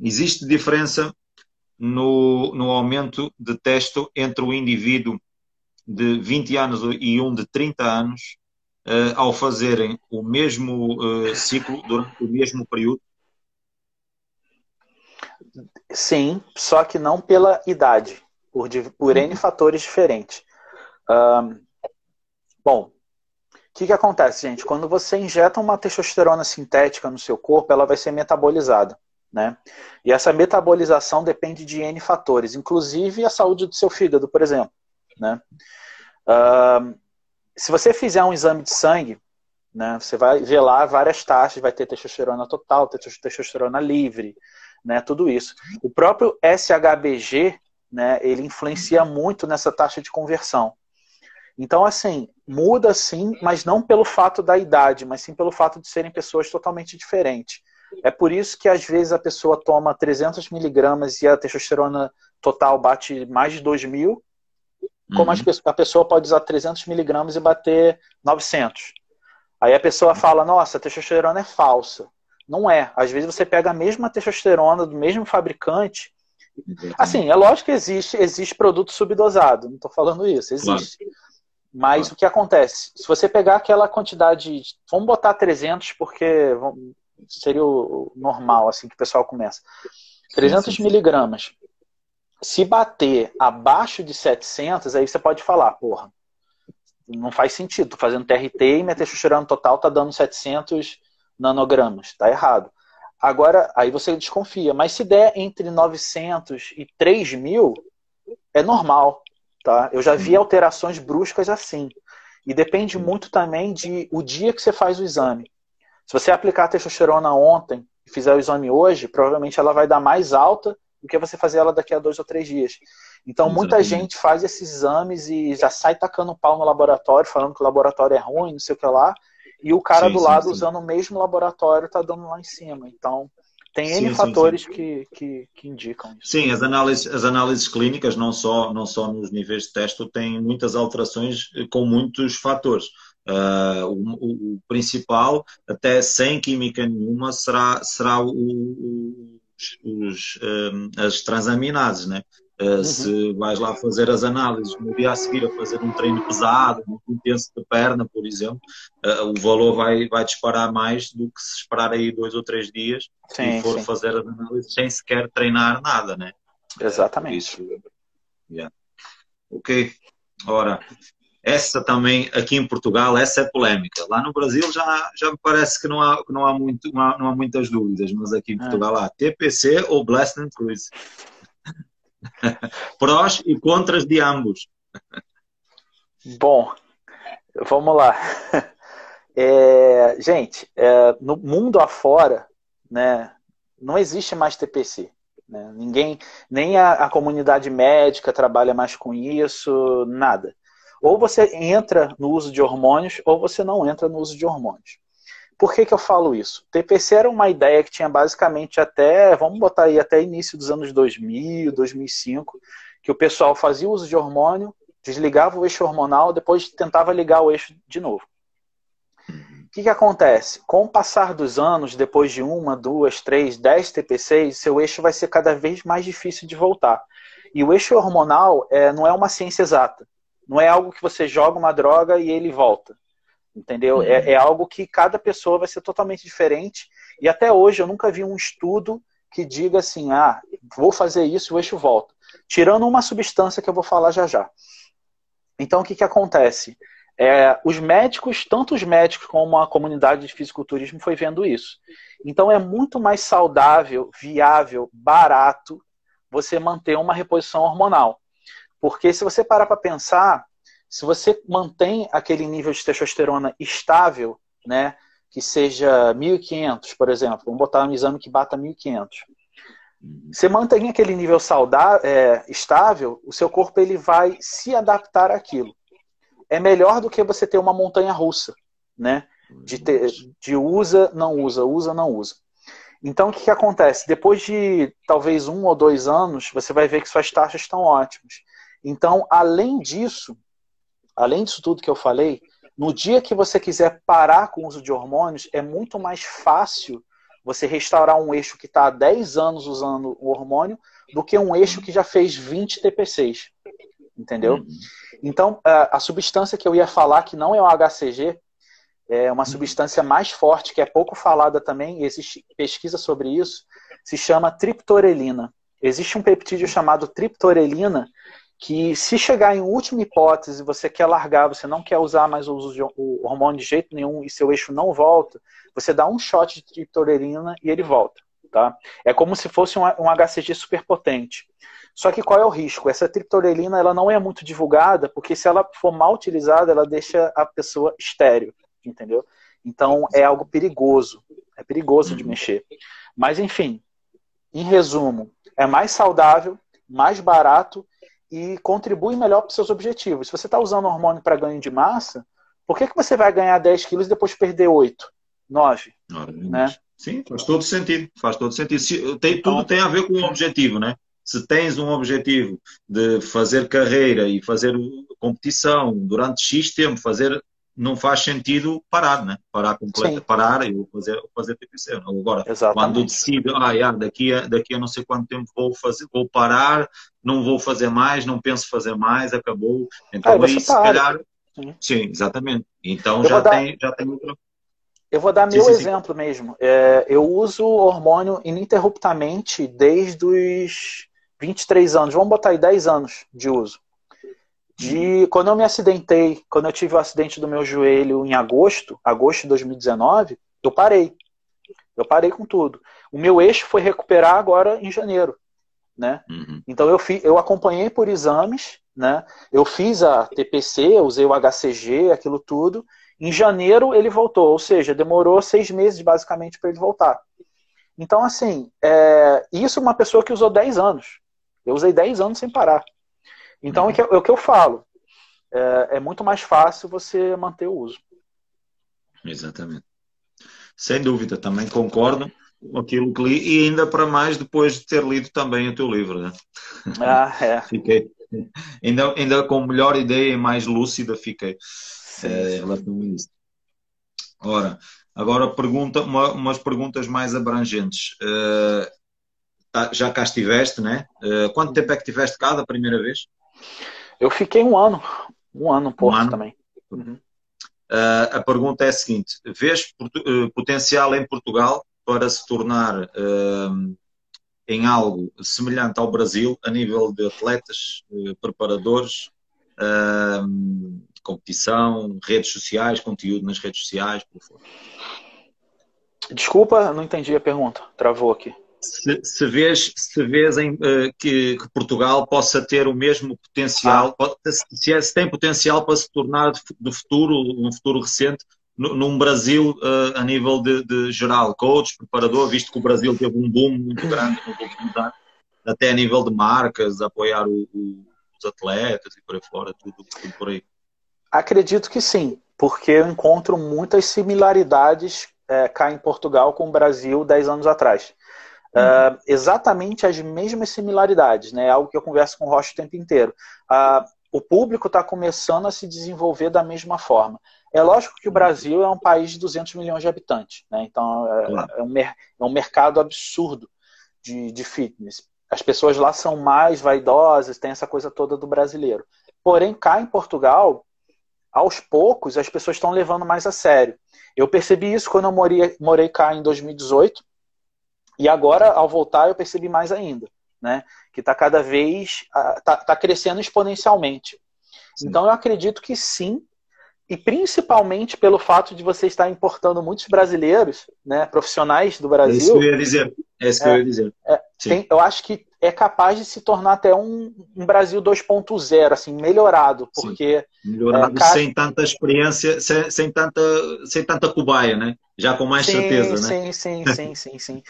S2: existe diferença no, no aumento de testo entre o indivíduo de 20 anos e um de 30 anos uh, ao fazerem o mesmo uh, ciclo durante o mesmo período?
S1: Sim, só que não pela idade, por, por N uhum. fatores diferentes. Um, bom, que, que acontece, gente? Quando você injeta uma testosterona sintética no seu corpo, ela vai ser metabolizada. Né? E essa metabolização depende de N fatores, inclusive a saúde do seu fígado, por exemplo. Né? Uh, se você fizer um exame de sangue, Né? Você vai ver lá várias taxas, vai ter testosterona total, ter testosterona livre, né? tudo isso. O próprio SHBG, né, ele influencia muito nessa taxa de conversão. Então, assim, muda sim, mas não pelo fato da idade, mas sim pelo fato de serem pessoas totalmente diferentes. É por isso que às vezes a pessoa toma 300 miligramas e a testosterona total bate mais de 2 mil, como uhum. a pessoa pode usar 300 miligramas e bater 900. Aí a pessoa fala, nossa, a testosterona é falsa. Não é. Às vezes você pega a mesma testosterona do mesmo fabricante. Assim, é lógico que existe, existe produto subdosado, não estou falando isso, existe. Claro. Mas o que acontece? Se você pegar aquela quantidade, vamos botar 300 porque seria o normal, assim que o pessoal começa. 300 sim, sim, sim. miligramas. Se bater abaixo de 700, aí você pode falar, porra, não faz sentido. Tô fazendo TRT e minha testosterona total tá dando 700 nanogramas. Tá errado. Agora, aí você desconfia. Mas se der entre 900 e 3 mil, é normal. Tá? Eu já vi alterações bruscas assim. E depende muito também de o dia que você faz o exame. Se você aplicar a testosterona ontem e fizer o exame hoje, provavelmente ela vai dar mais alta do que você fazer ela daqui a dois ou três dias. Então, muita gente faz esses exames e já sai tacando pau no laboratório, falando que o laboratório é ruim, não sei o que lá, e o cara sim, do lado sim, sim. usando o mesmo laboratório está dando lá em cima. Então, tem N fatores Que, que, que, indicam isso.
S2: Sim, as análises, as análises clínicas, não só, não só nos níveis de teste, têm muitas alterações com muitos fatores. Uh, o, o, principal, até sem química nenhuma, será, será o, o, os, um, as transaminases, né? Uh, uhum. Se vais lá fazer as análises no dia a seguir a fazer um treino pesado, muito intenso de perna, por exemplo, uh, o valor vai, vai disparar mais do que se esperar aí dois ou três dias sim, e for sim. fazer as análises sem sequer treinar nada, né?
S1: Exatamente. Isso.
S2: Yeah. Ok. Ora, essa também aqui em Portugal, essa é polémica. Lá no Brasil já, já me parece que não há, que não há, muito, não há, não há muitas dúvidas, mas aqui em é. Portugal há TPC ou Blessed and Cruise. Prós e contras de ambos.
S1: Bom, vamos lá. É, gente, é, no mundo afora, né, não existe mais TPC. Né? Ninguém, nem a, a, comunidade médica trabalha mais com isso, nada. Ou você entra no uso de hormônios, ou você não entra no uso de hormônios. Por que, que eu falo isso? TPC era uma ideia que tinha basicamente até, vamos botar aí, até início dos anos 2000, 2005, que o pessoal fazia uso de hormônio, desligava o eixo hormonal, depois tentava ligar o eixo de novo. O que, que acontece? Com o passar dos anos, depois de uma, duas, três, dez TPCs, seu eixo vai ser cada vez mais difícil de voltar. E o eixo hormonal é, não é uma ciência exata. Não é algo que você joga uma droga e ele volta. Entendeu? Uhum. É, é, algo que cada pessoa vai ser totalmente diferente. E até hoje eu nunca vi um estudo que diga assim: ah, vou fazer isso e o eixo volta. Tirando uma substância que eu vou falar já já. Então o que, que acontece? É, os médicos, tanto os médicos como a comunidade de fisiculturismo foi vendo isso. Então é muito mais saudável, viável, barato você manter uma reposição hormonal. Porque se você parar para pensar, se você mantém aquele nível de testosterona estável, né, que seja 1.500, por exemplo, vamos botar um exame que bata 1.500. Você mantém aquele nível saudável, é, estável, o seu corpo ele vai se adaptar àquilo. É melhor do que você ter uma montanha russa, né? De, ter, de usa, não usa, usa, não usa. Então, o que, que acontece? Depois de talvez um ou dois anos, você vai ver que suas taxas estão ótimas. Então, além disso, além disso tudo que eu falei, no dia que você quiser parar com o uso de hormônios, é muito mais fácil você restaurar um eixo que está há 10 anos usando o hormônio do que um eixo que já fez 20 TPCs. Entendeu? Uhum. Então, a substância que eu ia falar, que não é o HCG, é uma substância mais forte, que é pouco falada também, existe pesquisa sobre isso, se chama triptorelina. Existe um peptídeo chamado triptorelina que se chegar em última hipótese, você quer largar, você não quer usar mais o, hormônio de jeito nenhum e seu eixo não volta, você dá um shot de triptorelina e ele volta. Tá? É como se fosse um, HCG superpotente. Só que qual é o risco? Essa triptorelina ela não é muito divulgada, porque se ela for mal utilizada, ela deixa a pessoa estéreo, entendeu? Então é algo perigoso. É perigoso de mexer. Mas enfim, em resumo, é mais saudável, mais barato e contribui melhor para os seus objetivos. Se você está usando hormônio para ganho de massa, por que, que você vai ganhar 10 quilos e depois perder 8, 9? né?
S2: Sim, faz todo sentido. Faz todo sentido. Tem, tudo tem a ver com o objetivo, né? Se tens um objetivo de fazer carreira e fazer competição durante X tempo, fazer não faz sentido parar, né? Parar completo, parar e fazer, fazer TPC. Agora, Exatamente. quando decido, ah, yeah, daqui, a, daqui a não sei quanto tempo vou fazer, vou parar, não vou fazer mais, não penso fazer mais, acabou. Então é, aí, se calhar. Sim. sim. exatamente. Então já, dar... tem, já tem outra.
S1: Eu vou dar sim, meu sim, exemplo mesmo. É, eu uso hormônio ininterruptamente desde os 23 anos. Vamos botar aí 10 anos de uso de quando eu me acidentei, quando eu tive o acidente do meu joelho em agosto, agosto de 2019, eu parei. Eu parei com tudo. O meu eixo foi recuperar agora em janeiro, né? Uhum. Então eu, fi, eu acompanhei por exames, né? Eu fiz a TPC, usei o HCG, aquilo tudo. Em janeiro ele voltou, ou seja, demorou seis meses basicamente para ele voltar. Então, assim, é, isso é uma pessoa que usou 10 anos. Eu usei 10 anos sem parar. Então, uhum. é, o que eu falo. É, é, muito mais fácil você manter o uso.
S2: Exatamente. Sem dúvida, também concordo com aquilo que li e ainda para mais depois de ter lido também o teu livro, né?
S1: Ah, é.
S2: fiquei ainda, ainda com melhor ideia e mais lúcida fiquei é, em relação a isso. Ora, agora pergunta, uma, umas perguntas mais abrangentes. Uh, já cá estiveste, né? Uh, quanto tempo é que estiveste cá da primeira vez?
S1: Eu fiquei um ano, um ano pouco um ano. também. Uhum.
S2: Uh, a pergunta é a seguinte: vês uh, potencial em Portugal para se tornar uh, em algo semelhante ao Brasil a nível de atletas, preparadores, competição, redes sociais, conteúdo nas redes sociais, por favor?
S1: Desculpa, não entendi a pergunta. Travou aqui
S2: se, se vês, se vês em, uh, que, que, Portugal possa ter o mesmo potencial, ah. se, é, se, tem potencial para se tornar do futuro, um futuro recente, num Brasil uh, a nível de, de, geral, coach, preparador, visto que o Brasil teve um boom muito grande nos últimos anos, até a nível de marcas, apoiar o, o, os atletas e por aí fora, tudo, tudo por aí.
S1: Acredito que sim, porque eu encontro muitas similaridades é, cá em Portugal com o Brasil 10 anos atrás. Uh, exatamente as mesmas similaridades, né? É algo que eu converso com o Rocha o tempo inteiro. Uh, o público está começando a se desenvolver da mesma forma. É lógico que o Brasil é um país de 200 milhões de habitantes, né? então é, é, um, é um, mercado absurdo de, de fitness. As pessoas lá são mais vaidosas, tem essa coisa toda do brasileiro. Porém, cá em Portugal, aos poucos, as pessoas estão levando mais a sério. Eu percebi isso quando eu morei, morei cá em 2018, e agora, ao voltar, eu percebi mais ainda, né? Que está cada vez, está tá crescendo exponencialmente. Sim. Então, eu acredito que sim, e principalmente pelo fato de você estar importando muitos brasileiros, né, profissionais do Brasil. É isso
S2: que eu ia dizer. É isso que é, eu ia dizer.
S1: É, tem, eu acho que é capaz de se tornar até um, um Brasil 2.0, assim, melhorado, porque...
S2: Sim. Melhorado é, sem tanta experiência, sem, sem, tanta, sem tanta cobaia, né? Já com mais
S1: sim,
S2: certeza,
S1: né? Sim, sim, sim, sim, sim.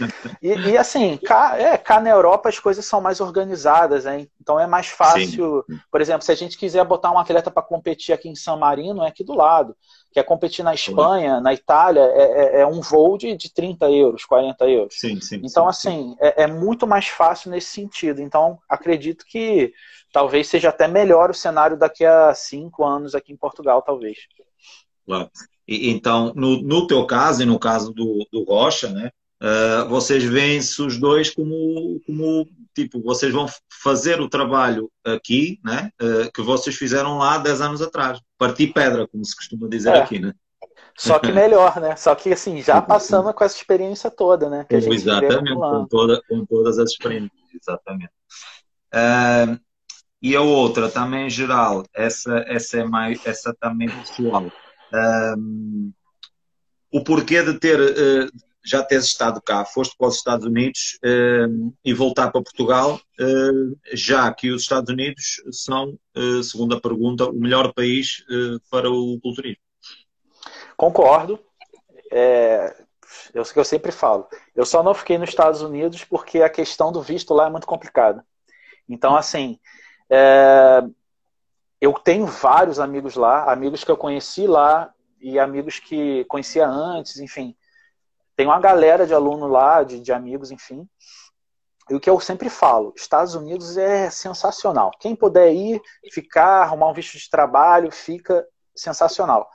S1: E, e, assim, cá, é, cá na Europa as coisas são mais organizadas, hein? Então é mais fácil, sim. por exemplo, se a gente quiser botar um atleta para competir aqui em San Marino, é aqui do lado. Quer competir na Espanha, na Itália, é, é, é, um voo de, de 30 euros, 40 euros.
S2: Sim, sim.
S1: Então,
S2: sim,
S1: assim, é, é muito mais fácil nesse sentido. Então, acredito que talvez seja até melhor o cenário daqui a cinco anos aqui em Portugal, talvez.
S2: Claro. E, então, no, no teu caso e no caso do, do Rocha, né, uh, vocês veem-se os dois como, como, tipo, vocês vão fazer o trabalho aqui, né, uh, que vocês fizeram lá 10 anos atrás. Partir pedra, como se costuma dizer é. aqui, né?
S1: Só que melhor, né? Só que assim, já passando com essa experiência toda, né?
S2: Exatamente, com, toda, com todas as experiências, exatamente. Uh, e a outra também em geral, essa, essa é mais, essa também pessoal. Um, o porquê de ter uh, já teres estado cá, foste para os Estados Unidos uh, e voltar para Portugal, uh, já que os Estados Unidos são, segundo a pergunta, o melhor país para o culturismo.
S1: Concordo, é, eu, eu sempre falo, eu só não fiquei nos Estados Unidos porque a questão do visto lá é muito complicada. Então, assim, é, eu tenho vários amigos lá, amigos que eu conheci lá e amigos que conhecia antes, enfim. Tem uma galera de aluno lá, de, de amigos, enfim. E o que eu sempre falo, Estados Unidos é sensacional. Quem puder ir, ficar, arrumar um visto de trabalho, fica sensacional.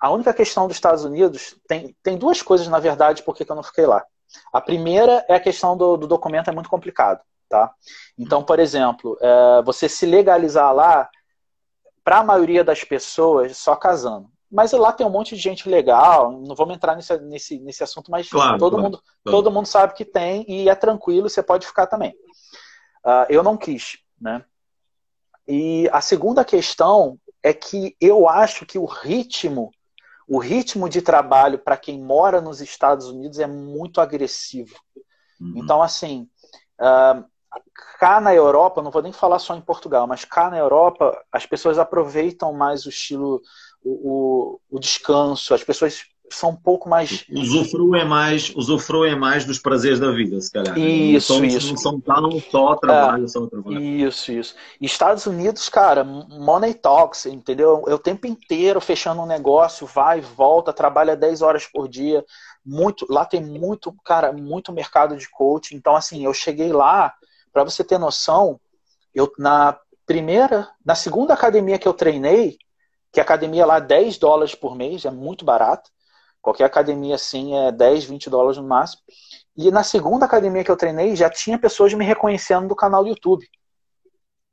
S1: A única questão dos Estados Unidos tem, tem duas coisas, na verdade, por que eu não fiquei lá. A primeira é a questão do, do documento, é muito complicado. Tá? Então, por exemplo, é, você se legalizar lá, para a maioria das pessoas, só casando. Mas lá tem um monte de gente legal, não vamos entrar nesse, nesse, nesse assunto, mas claro, todo, claro, mundo, claro. todo mundo sabe que tem e é tranquilo, você pode ficar também. Uh, eu não quis, né? E a segunda questão é que eu acho que o ritmo, o ritmo de trabalho para quem mora nos Estados Unidos é muito agressivo. Uhum. Então, assim, uh, cá na Europa, não vou nem falar só em Portugal, mas cá na Europa, as pessoas aproveitam mais o estilo, o, o, o descanso, as pessoas são um pouco mais.
S2: Usufruem mais, usufruem mais dos prazeres da vida, se calhar.
S1: Isso,
S2: não
S1: isso.
S2: Não são não só trabalho, é, só trabalho.
S1: Isso, isso. Estados Unidos, cara, money talks, entendeu? É o tempo inteiro fechando um negócio, vai, volta, trabalha 10 horas por dia. Muito, lá tem muito, cara, muito mercado de coaching. Então, assim, eu cheguei lá, para você ter noção, eu na primeira, na segunda academia que eu treinei, que a academia lá 10 dólares por mês, é muito barato. Qualquer academia assim é 10, 20 dólares no máximo. E na segunda academia que eu treinei, já tinha pessoas me reconhecendo do canal do YouTube.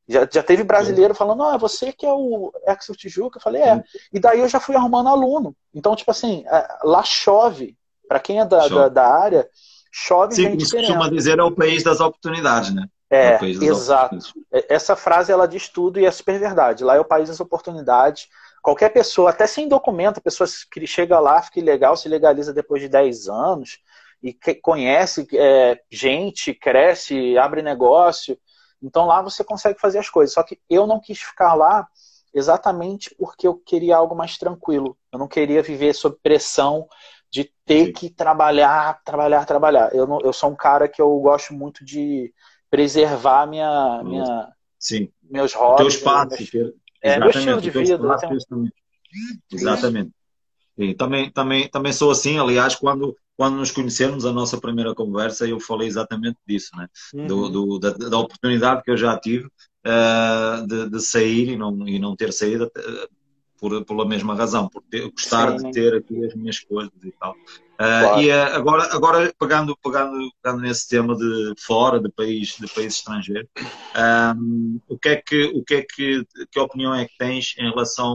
S1: Já, já teve brasileiro falando, ah, você que é o Exo Tijuca? Eu falei, é. E daí eu já fui arrumando aluno. Então, tipo assim, é, lá chove. Para quem é da, da, da, área, chove
S2: Sim, gente como costuma dizer, é o país das oportunidades, né?
S1: É, é exato. Essa frase, ela diz tudo e é super verdade. Lá é o país das oportunidades. Qualquer pessoa, até sem documento, a pessoa que chega lá, fica legal, se legaliza depois de 10 anos e conhece é, gente, cresce, abre negócio. Então lá você consegue fazer as coisas. Só que eu não quis ficar lá exatamente porque eu queria algo mais tranquilo. Eu não queria viver sob pressão de ter Sim. que trabalhar, trabalhar, trabalhar. Eu, não, eu sou um cara que eu gosto muito de preservar minha, minha,
S2: Sim.
S1: meus hobbies. Teu
S2: espaço.
S1: É, meu estilo de vida.
S2: Tenho... Exatamente. E também, também, também sou assim, aliás, quando, quando nos conhecemos, a nossa primeira conversa, eu falei exatamente disso, né? Uhum. Do, do da, da, oportunidade que eu já tive uh, de, de, sair e não, e não ter saído uh, por, pela mesma razão, por ter, gostar Sim. de ter aqui as minhas coisas e tal. Uh, claro. E uh, agora, agora pegando, pegando, pegando nesse tema de fora, de país, de país estrangeiro, um, o que é que, o que é que, que opinião é que tens em relação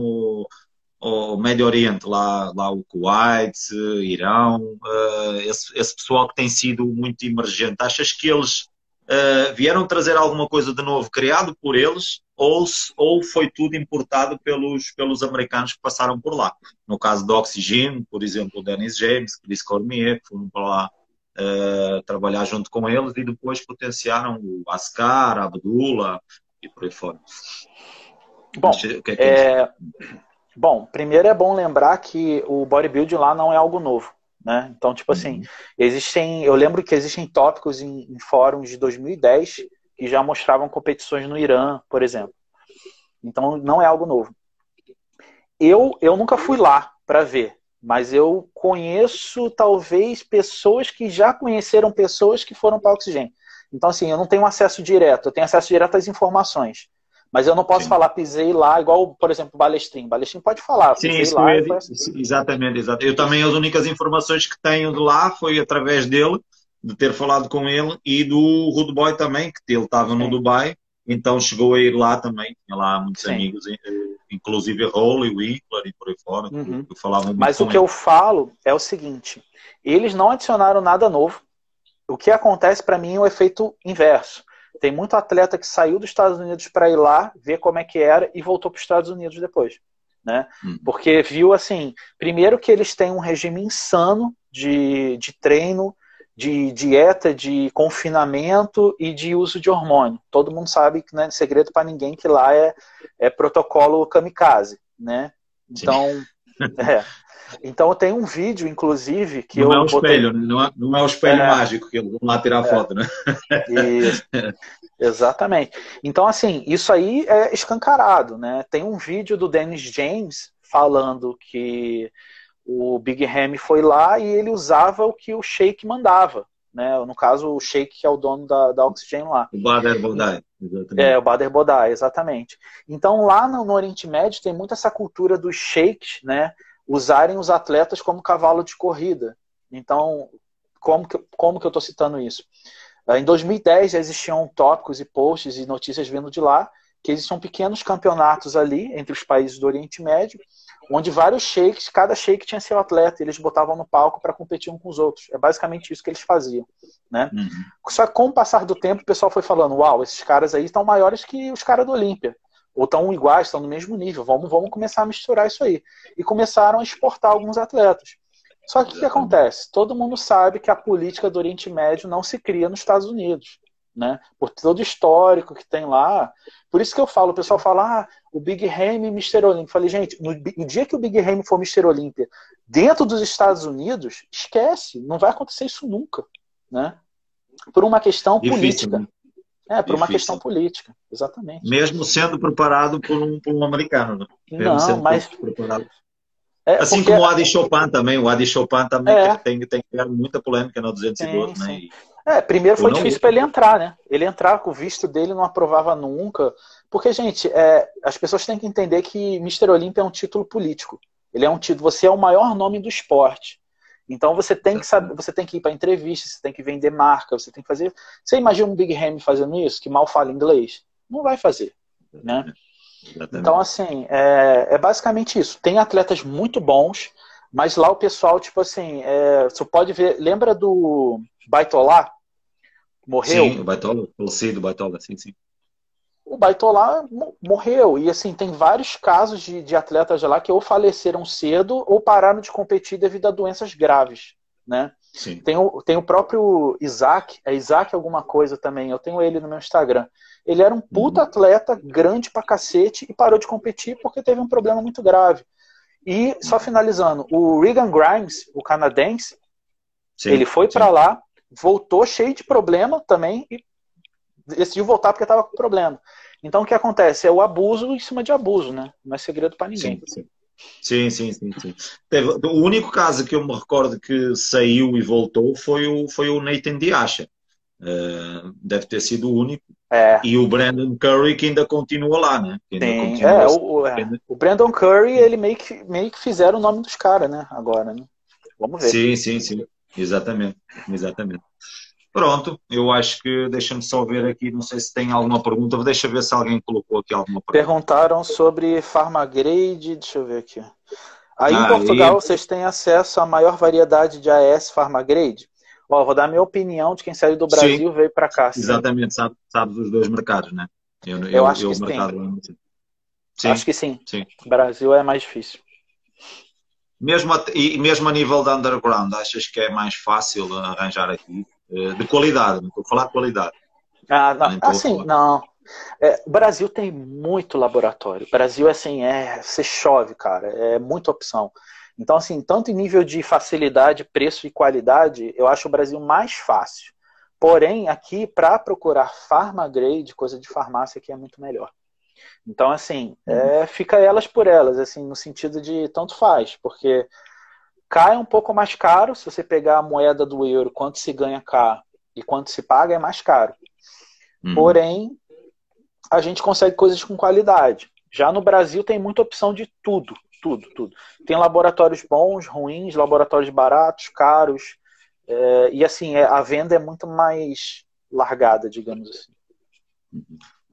S2: ao, ao Médio Oriente, lá, lá o Kuwait, Irão, uh, esse, esse pessoal que tem sido muito emergente, achas que eles uh, vieram trazer alguma coisa de novo criado por eles ou, ou foi tudo importado pelos, pelos americanos que passaram por lá. No caso do Oxygen, por exemplo, o Dennis James, Chris Cormier, que foram para lá uh, trabalhar junto com eles e depois potenciaram o Ascar, a Abdullah e por aí fora.
S1: Bom, que é que é... bom, primeiro é bom lembrar que o bodybuilding lá não é algo novo. Né? Então, tipo assim, uhum. existem. Eu lembro que existem tópicos em, em, fóruns de 2010 que já mostravam competições no Irã, por exemplo. Então, não é algo novo. Eu, eu nunca fui lá para ver, mas eu conheço talvez pessoas que já conheceram pessoas que foram para o Oxigênio. Então, assim, eu não tenho acesso direto, eu tenho acesso direto às informações. Mas eu não posso Sim. falar, pisei lá, igual, por exemplo, o Balestrin. Balestrin pode falar.
S2: Sim, isso lá, eu, exatamente, exatamente. Eu também, as únicas informações que tenho de lá foi através dele, de ter falado com ele, e do Rude Boy também, que ele estava no Dubai, então chegou a ir lá também, tinha lá muitos Sim. amigos, eh, inclusive Rolly, Winkler e por aí fora, uhum. que falavam muito
S1: Mas o que ele. eu falo é o seguinte, eles não adicionaram nada novo, o que acontece para mim é o efeito inverso. Tem muito atleta que saiu dos Estados Unidos para ir lá, ver como é que era e voltou para os Estados Unidos depois. Né? Hum. Porque viu assim, primeiro que eles têm um regime insano de, de treino, de dieta, de confinamento e de uso de hormônio. Todo mundo sabe que não é segredo para ninguém que lá é, é protocolo kamikaze, né? Então, É. Então tem um vídeo, inclusive, que
S2: não
S1: eu.
S2: É um espelho, botei... não, é, não é o espelho é... mágico que vão lá tirar é. foto, né?
S1: Isso. Exatamente. Então, assim, isso aí é escancarado, né? Tem um vídeo do Dennis James falando que o Big Ham foi lá e ele usava o que o Sheik mandava. Né? No caso, o Sheik, que é o dono da, da Oxygen lá.
S2: O Bader Bodai.
S1: É, o Bader Bodai, exatamente. Então, lá no, no, Oriente Médio tem muito essa cultura dos sheiks, né? Usarem os atletas como cavalo de corrida. Então, como que, como que eu estou citando isso? Em 2010 já existiam tópicos e posts e notícias vindo de lá, que existiam pequenos campeonatos ali entre os países do Oriente Médio, onde vários sheiks, cada sheik tinha seu atleta, e eles botavam no palco para competir um com os outros. É basicamente isso que eles faziam. Né? Uhum. Só que com o passar do tempo, o pessoal foi falando: Uau, esses caras aí estão maiores que os caras do Olímpia. Ou estão iguais, estão no mesmo nível. Vamos, vamos começar a misturar isso aí. E começaram a exportar alguns atletas. Só que o que acontece? Todo mundo sabe que a política do Oriente Médio não se cria nos Estados Unidos. Né? Por todo o histórico que tem lá. Por isso que eu falo, o pessoal fala, ah, o Big Ham e Mr. Olympia. Falei, gente, no, no, dia que o Big Ham for Mr. Olympia dentro dos Estados Unidos, esquece, não vai acontecer isso nunca. Né? Por uma questão Difícil, política. Né? É, por Difícil. uma questão política, exatamente.
S2: Mesmo sendo preparado por um, por um americano, né? Mesmo
S1: não, sendo mas...
S2: preparado. É, assim porque... como o Adi Chopin também. O Adi Chopin também é. tem, tem muita polêmica no 212, sim, né? Sim.
S1: É, primeiro foi difícil para ele entrar, né? Ele entrar com o visto dele não aprovava nunca. Porque, gente, é, as pessoas têm que entender que Mr. Olympia é um título político. Ele é um título, você é o maior nome do esporte. Então você tem que saber, você tem que ir para entrevista, você tem que vender marca, você tem que fazer. Você imagina um Big Ham fazendo isso, que mal fala inglês? Não vai fazer, né? Então assim, é, é, basicamente isso. Tem atletas muito bons, mas lá o pessoal tipo assim, é, você pode ver, lembra do Baitolá? Morreu?
S2: Sim, o Baitola, falecido Baitola, sim, sim.
S1: O Baitola morreu. E assim, tem vários casos de, de atletas lá que ou faleceram cedo ou pararam de competir devido a doenças graves. Né? Sim. Tem, o, tem o próprio Isaac, é Isaac alguma coisa também, eu tenho ele no meu Instagram. Ele era um puta uhum. atleta, grande pra cacete, e parou de competir porque teve um problema muito grave. E, só finalizando, o Regan Grimes, o canadense, sim, ele foi para lá, voltou cheio de problema também e decidiu voltar porque estava com problema. Então o que acontece? É o abuso em cima de abuso, né? Não é segredo para ninguém.
S2: Sim, sim. Sim, sim, sim, o único caso que eu me recordo que saiu e voltou foi o, foi o Nathan Diasha. Uh, deve ter sido o único. É. E o Brandon Curry que ainda continua lá, né?
S1: Sim, é, o, é. o Brandon Curry, ele meio que, meio que fizeram o nome dos caras, né? Agora, né? Vamos ver.
S2: Sim, sim, sim. Exatamente, exatamente. Pronto, eu acho que deixa-me só ver aqui, não sei se tem alguma pergunta, deixa ver se alguém colocou aqui alguma pergunta.
S1: Perguntaram sobre Pharmagrade, deixa eu ver aqui. Aí ah, em Portugal e... vocês têm acesso à maior variedade de AS Pharmagrade? Ó, vou dar minha opinião de quem saiu do Brasil e veio para cá.
S2: Exatamente, sabe, sabe dos dois mercados, né?
S1: Eu, eu, eu acho eu, que sim. sim. Acho que sim. sim. O Brasil é mais difícil.
S2: Mesmo a, e mesmo a nível da underground, achas que é mais fácil arranjar aqui? Eh, de qualidade, não estou a falar de qualidade.
S1: Ah, não, assim, não. É, o Brasil tem muito laboratório. O Brasil, assim, é. Você chove, cara. É muita opção. Então, assim, tanto em nível de facilidade, preço e qualidade, eu acho o Brasil mais fácil. Porém, aqui, para procurar pharma grade, coisa de farmácia, aqui é muito melhor. Então, assim, é, uhum. fica elas por elas, assim, no sentido de tanto faz, porque cai um pouco mais caro se você pegar a moeda do euro, quanto se ganha cá e quanto se paga, é mais caro. Uhum. Porém, a gente consegue coisas com qualidade. Já no Brasil tem muita opção de tudo, tudo, tudo. Tem laboratórios bons, ruins, laboratórios baratos, caros. É, e assim, é, a venda é muito mais largada, digamos assim.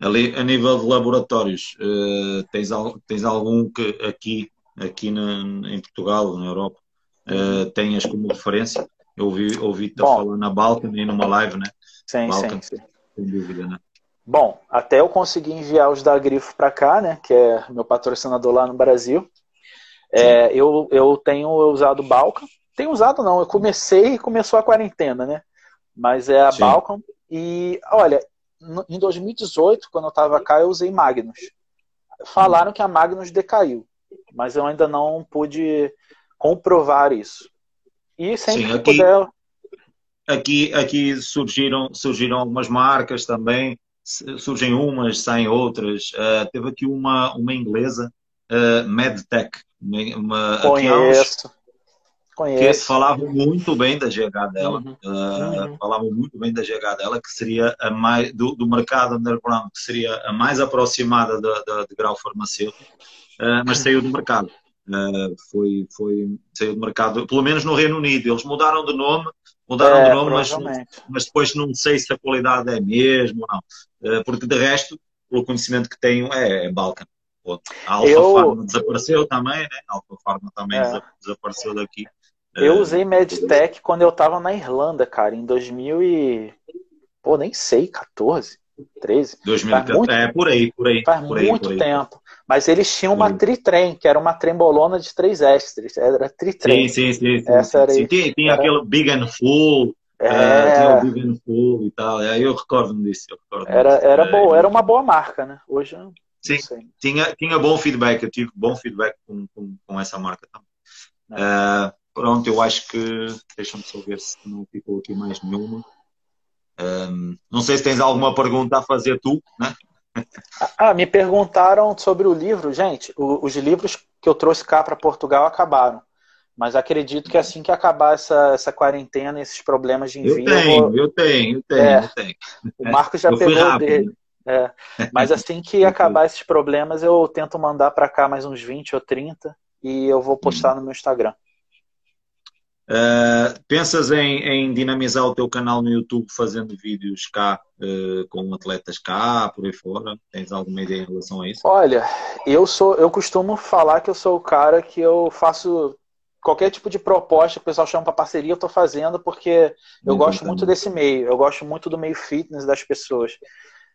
S2: Ali, a nível de laboratórios, uh, tens, tens algum que aqui, aqui na, em Portugal, na Europa, uh, tenhas como referência? Eu ouvi, ouvi-te falar na Balkan e numa live, né?
S1: Sim, Balkan, sim, sim. Sem dúvida, né? Bom, até eu consegui enviar os da Grifo para cá, né? Que é meu patrocinador lá no Brasil. É, eu, eu tenho usado Balkan. Tenho usado não, eu comecei e começou a quarentena, né? Mas é a Sim. Balkan. E olha, em 2018, quando eu estava cá, eu usei Magnus. Falaram que a Magnus decaiu. mas eu ainda não pude comprovar isso. E sempre Sim,
S2: que aqui, puder. Aqui, aqui surgiram, surgiram algumas marcas também, surgem umas, saem outras. Uh, teve aqui uma, uma inglesa, uh, MedTech. Uma,
S1: Conheço.
S2: Conheço. Que falavam muito bem da GH dela, uhum. Uh, uhum. falavam muito bem da GH dela, que seria a mais, do, do mercado underground, que seria a mais aproximada de, de, de grau farmacêutico, uh, mas saiu do mercado. Uh, foi, foi, saiu do mercado, pelo menos no Reino Unido. Eles mudaram de nome, mudaram é, de nome, mas, mas depois não sei se a qualidade é mesmo ou não. porque de resto, pelo conhecimento que tenho, é, é Balkan. A Alfa eu... Pharma desapareceu também, né? A Alfa Pharma também é. desapareceu daqui.
S1: Eu usei MedTech quando eu tava na Irlanda, cara, em 2000 e... Pô, nem sei, 14, 13.
S2: 2014, muito... é, por aí, por aí.
S1: Faz
S2: por
S1: aí, muito
S2: por aí.
S1: tempo. Mas eles tinham uma tritrem, que era uma trembolona de três extras. Era tritrem.
S2: Sim, sim, sim. sim, Essa sim. Era... Tinha, tinha era... aquele Big and Full. É... Uh, tinha o Big and Full e tal. Aí eu recordo disso. Eu recordo
S1: era, disso. era é, boa, era uma boa marca, né? Hoje
S2: Sim, tinha, tinha bom feedback. Eu tive bom feedback com, com, com essa marca também. Uh, Pronto, eu acho que. Deixa-me só ver se não ficou aqui mais nenhuma. Um, não sei se tens alguma pergunta a fazer tu, né?
S1: Ah, me perguntaram sobre o livro. Gente, o, os livros que eu trouxe cá para Portugal acabaram. Mas acredito que assim que acabar essa, essa quarentena, esses problemas de envio.
S2: Eu tenho, eu, vou... eu tenho, eu tenho, é, eu tenho.
S1: O Marcos já eu pegou dele. É. Mas assim que acabar esses problemas, eu tento mandar para cá mais uns 20 ou 30 e eu vou postar hum. no meu Instagram.
S2: Uh, pensas em, em, dinamizar o teu canal no YouTube fazendo vídeos cá uh, com atletas cá, por aí fora? Tens alguma ideia em relação a isso?
S1: Olha, eu sou, eu costumo falar que eu sou o cara que eu faço qualquer tipo de proposta que o pessoal chama para parceria, eu estou fazendo porque eu gosto muito desse meio, eu gosto muito do meio fitness das pessoas.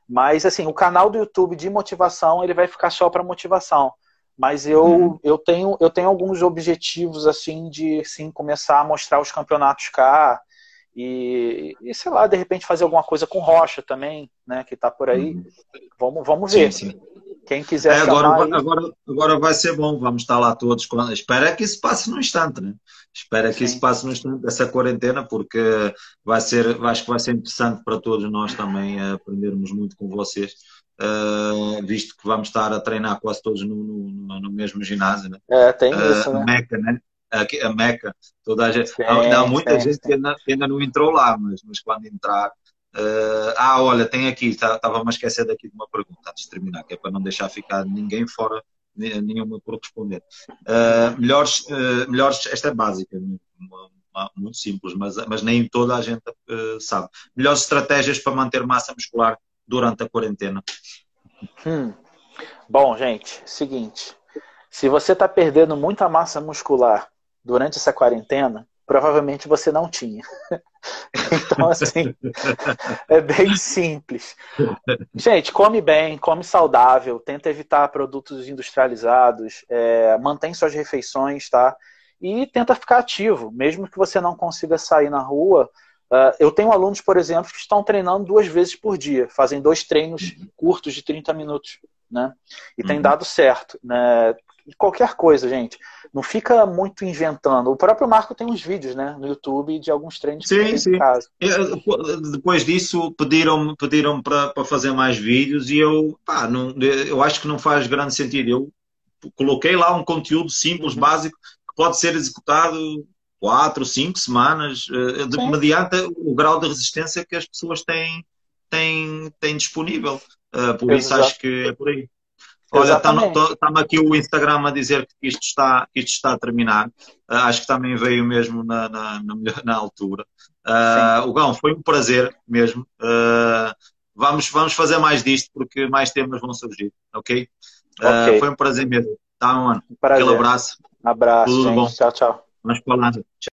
S1: Mas assim, o canal do YouTube de motivação ele vai ficar só para motivação. Mas eu, uhum. eu, tenho, eu tenho alguns objetivos, assim, de sim, começar a mostrar os campeonatos cá. E, e, sei lá, de repente fazer alguma coisa com Rocha também, né? Que tá por aí. Uhum. Vamos, vamos ver. Sim, sim. Quem quiser é,
S2: agora, aí... agora, agora vai ser bom, vamos estar lá todos. Quando... Espera que isso passe no instante, né? Espera que Sim. isso passe no instante, essa quarentena, porque vai ser, acho que vai ser interessante para todos nós também aprendermos muito com vocês uh, visto que vamos estar a treinar quase todos no, no, no mesmo ginásio. Né?
S1: É, tem uh, isso, né?
S2: Meca, né? A, a Meca, toda a gente. Sim, há, há muita sim, gente que ainda, que ainda, não entrou lá, mas, mas quando entrar. Uh, ah, olha, tem aqui, estava-me tá, a esquecer daqui de uma pergunta antes de terminar, que é para não deixar ficar ninguém fora, nenhuma por responder. Uh, melhores, uh, melhores, esta é básica, uma, uma, muito simples, mas, mas nem toda a gente sabe. Melhores estratégias para manter massa muscular durante a quarentena?
S1: Hum. Bom, gente, seguinte. Se você está perdendo muita massa muscular durante essa quarentena, provavelmente você não tinha. então, assim, é bem simples. Gente, come bem, come saudável, tenta evitar produtos industrializados, é, mantém suas refeições, tá? E tenta ficar ativo. Mesmo que você não consiga sair na rua, Uh, eu tenho alunos, por exemplo, que estão treinando duas vezes por dia, fazem dois treinos uhum. curtos de 30 minutos, né? E uhum. tem dado certo, né? Qualquer coisa, gente. Não fica muito inventando. O próprio Marco tem uns vídeos, né, no YouTube de alguns treinos
S2: sim, que sim. Caso. depois disso pediram pediram para fazer mais vídeos e eu, pá, não, eu acho que não faz grande sentido. Eu coloquei lá um conteúdo simples, uhum. básico, que pode ser executado quatro, cinco semanas, uh, de, mediante o grau de resistência que as pessoas têm, têm, têm disponível. Uh, por isso acho que é por aí. Olha, está-me aqui o Instagram a dizer que isto está, que isto está a terminar. Uh, acho que também veio mesmo na, na, na, na altura. Uh, o Gão, foi um prazer mesmo. Uh, vamos, vamos fazer mais disto porque mais temas vão surgir, ok? okay. Foi um prazer mesmo. Tá, mano? Um prazer. Aquele abraço.
S1: Abraço, Tudo gente. Bom. Tchau, tchau.
S2: Vamos falando.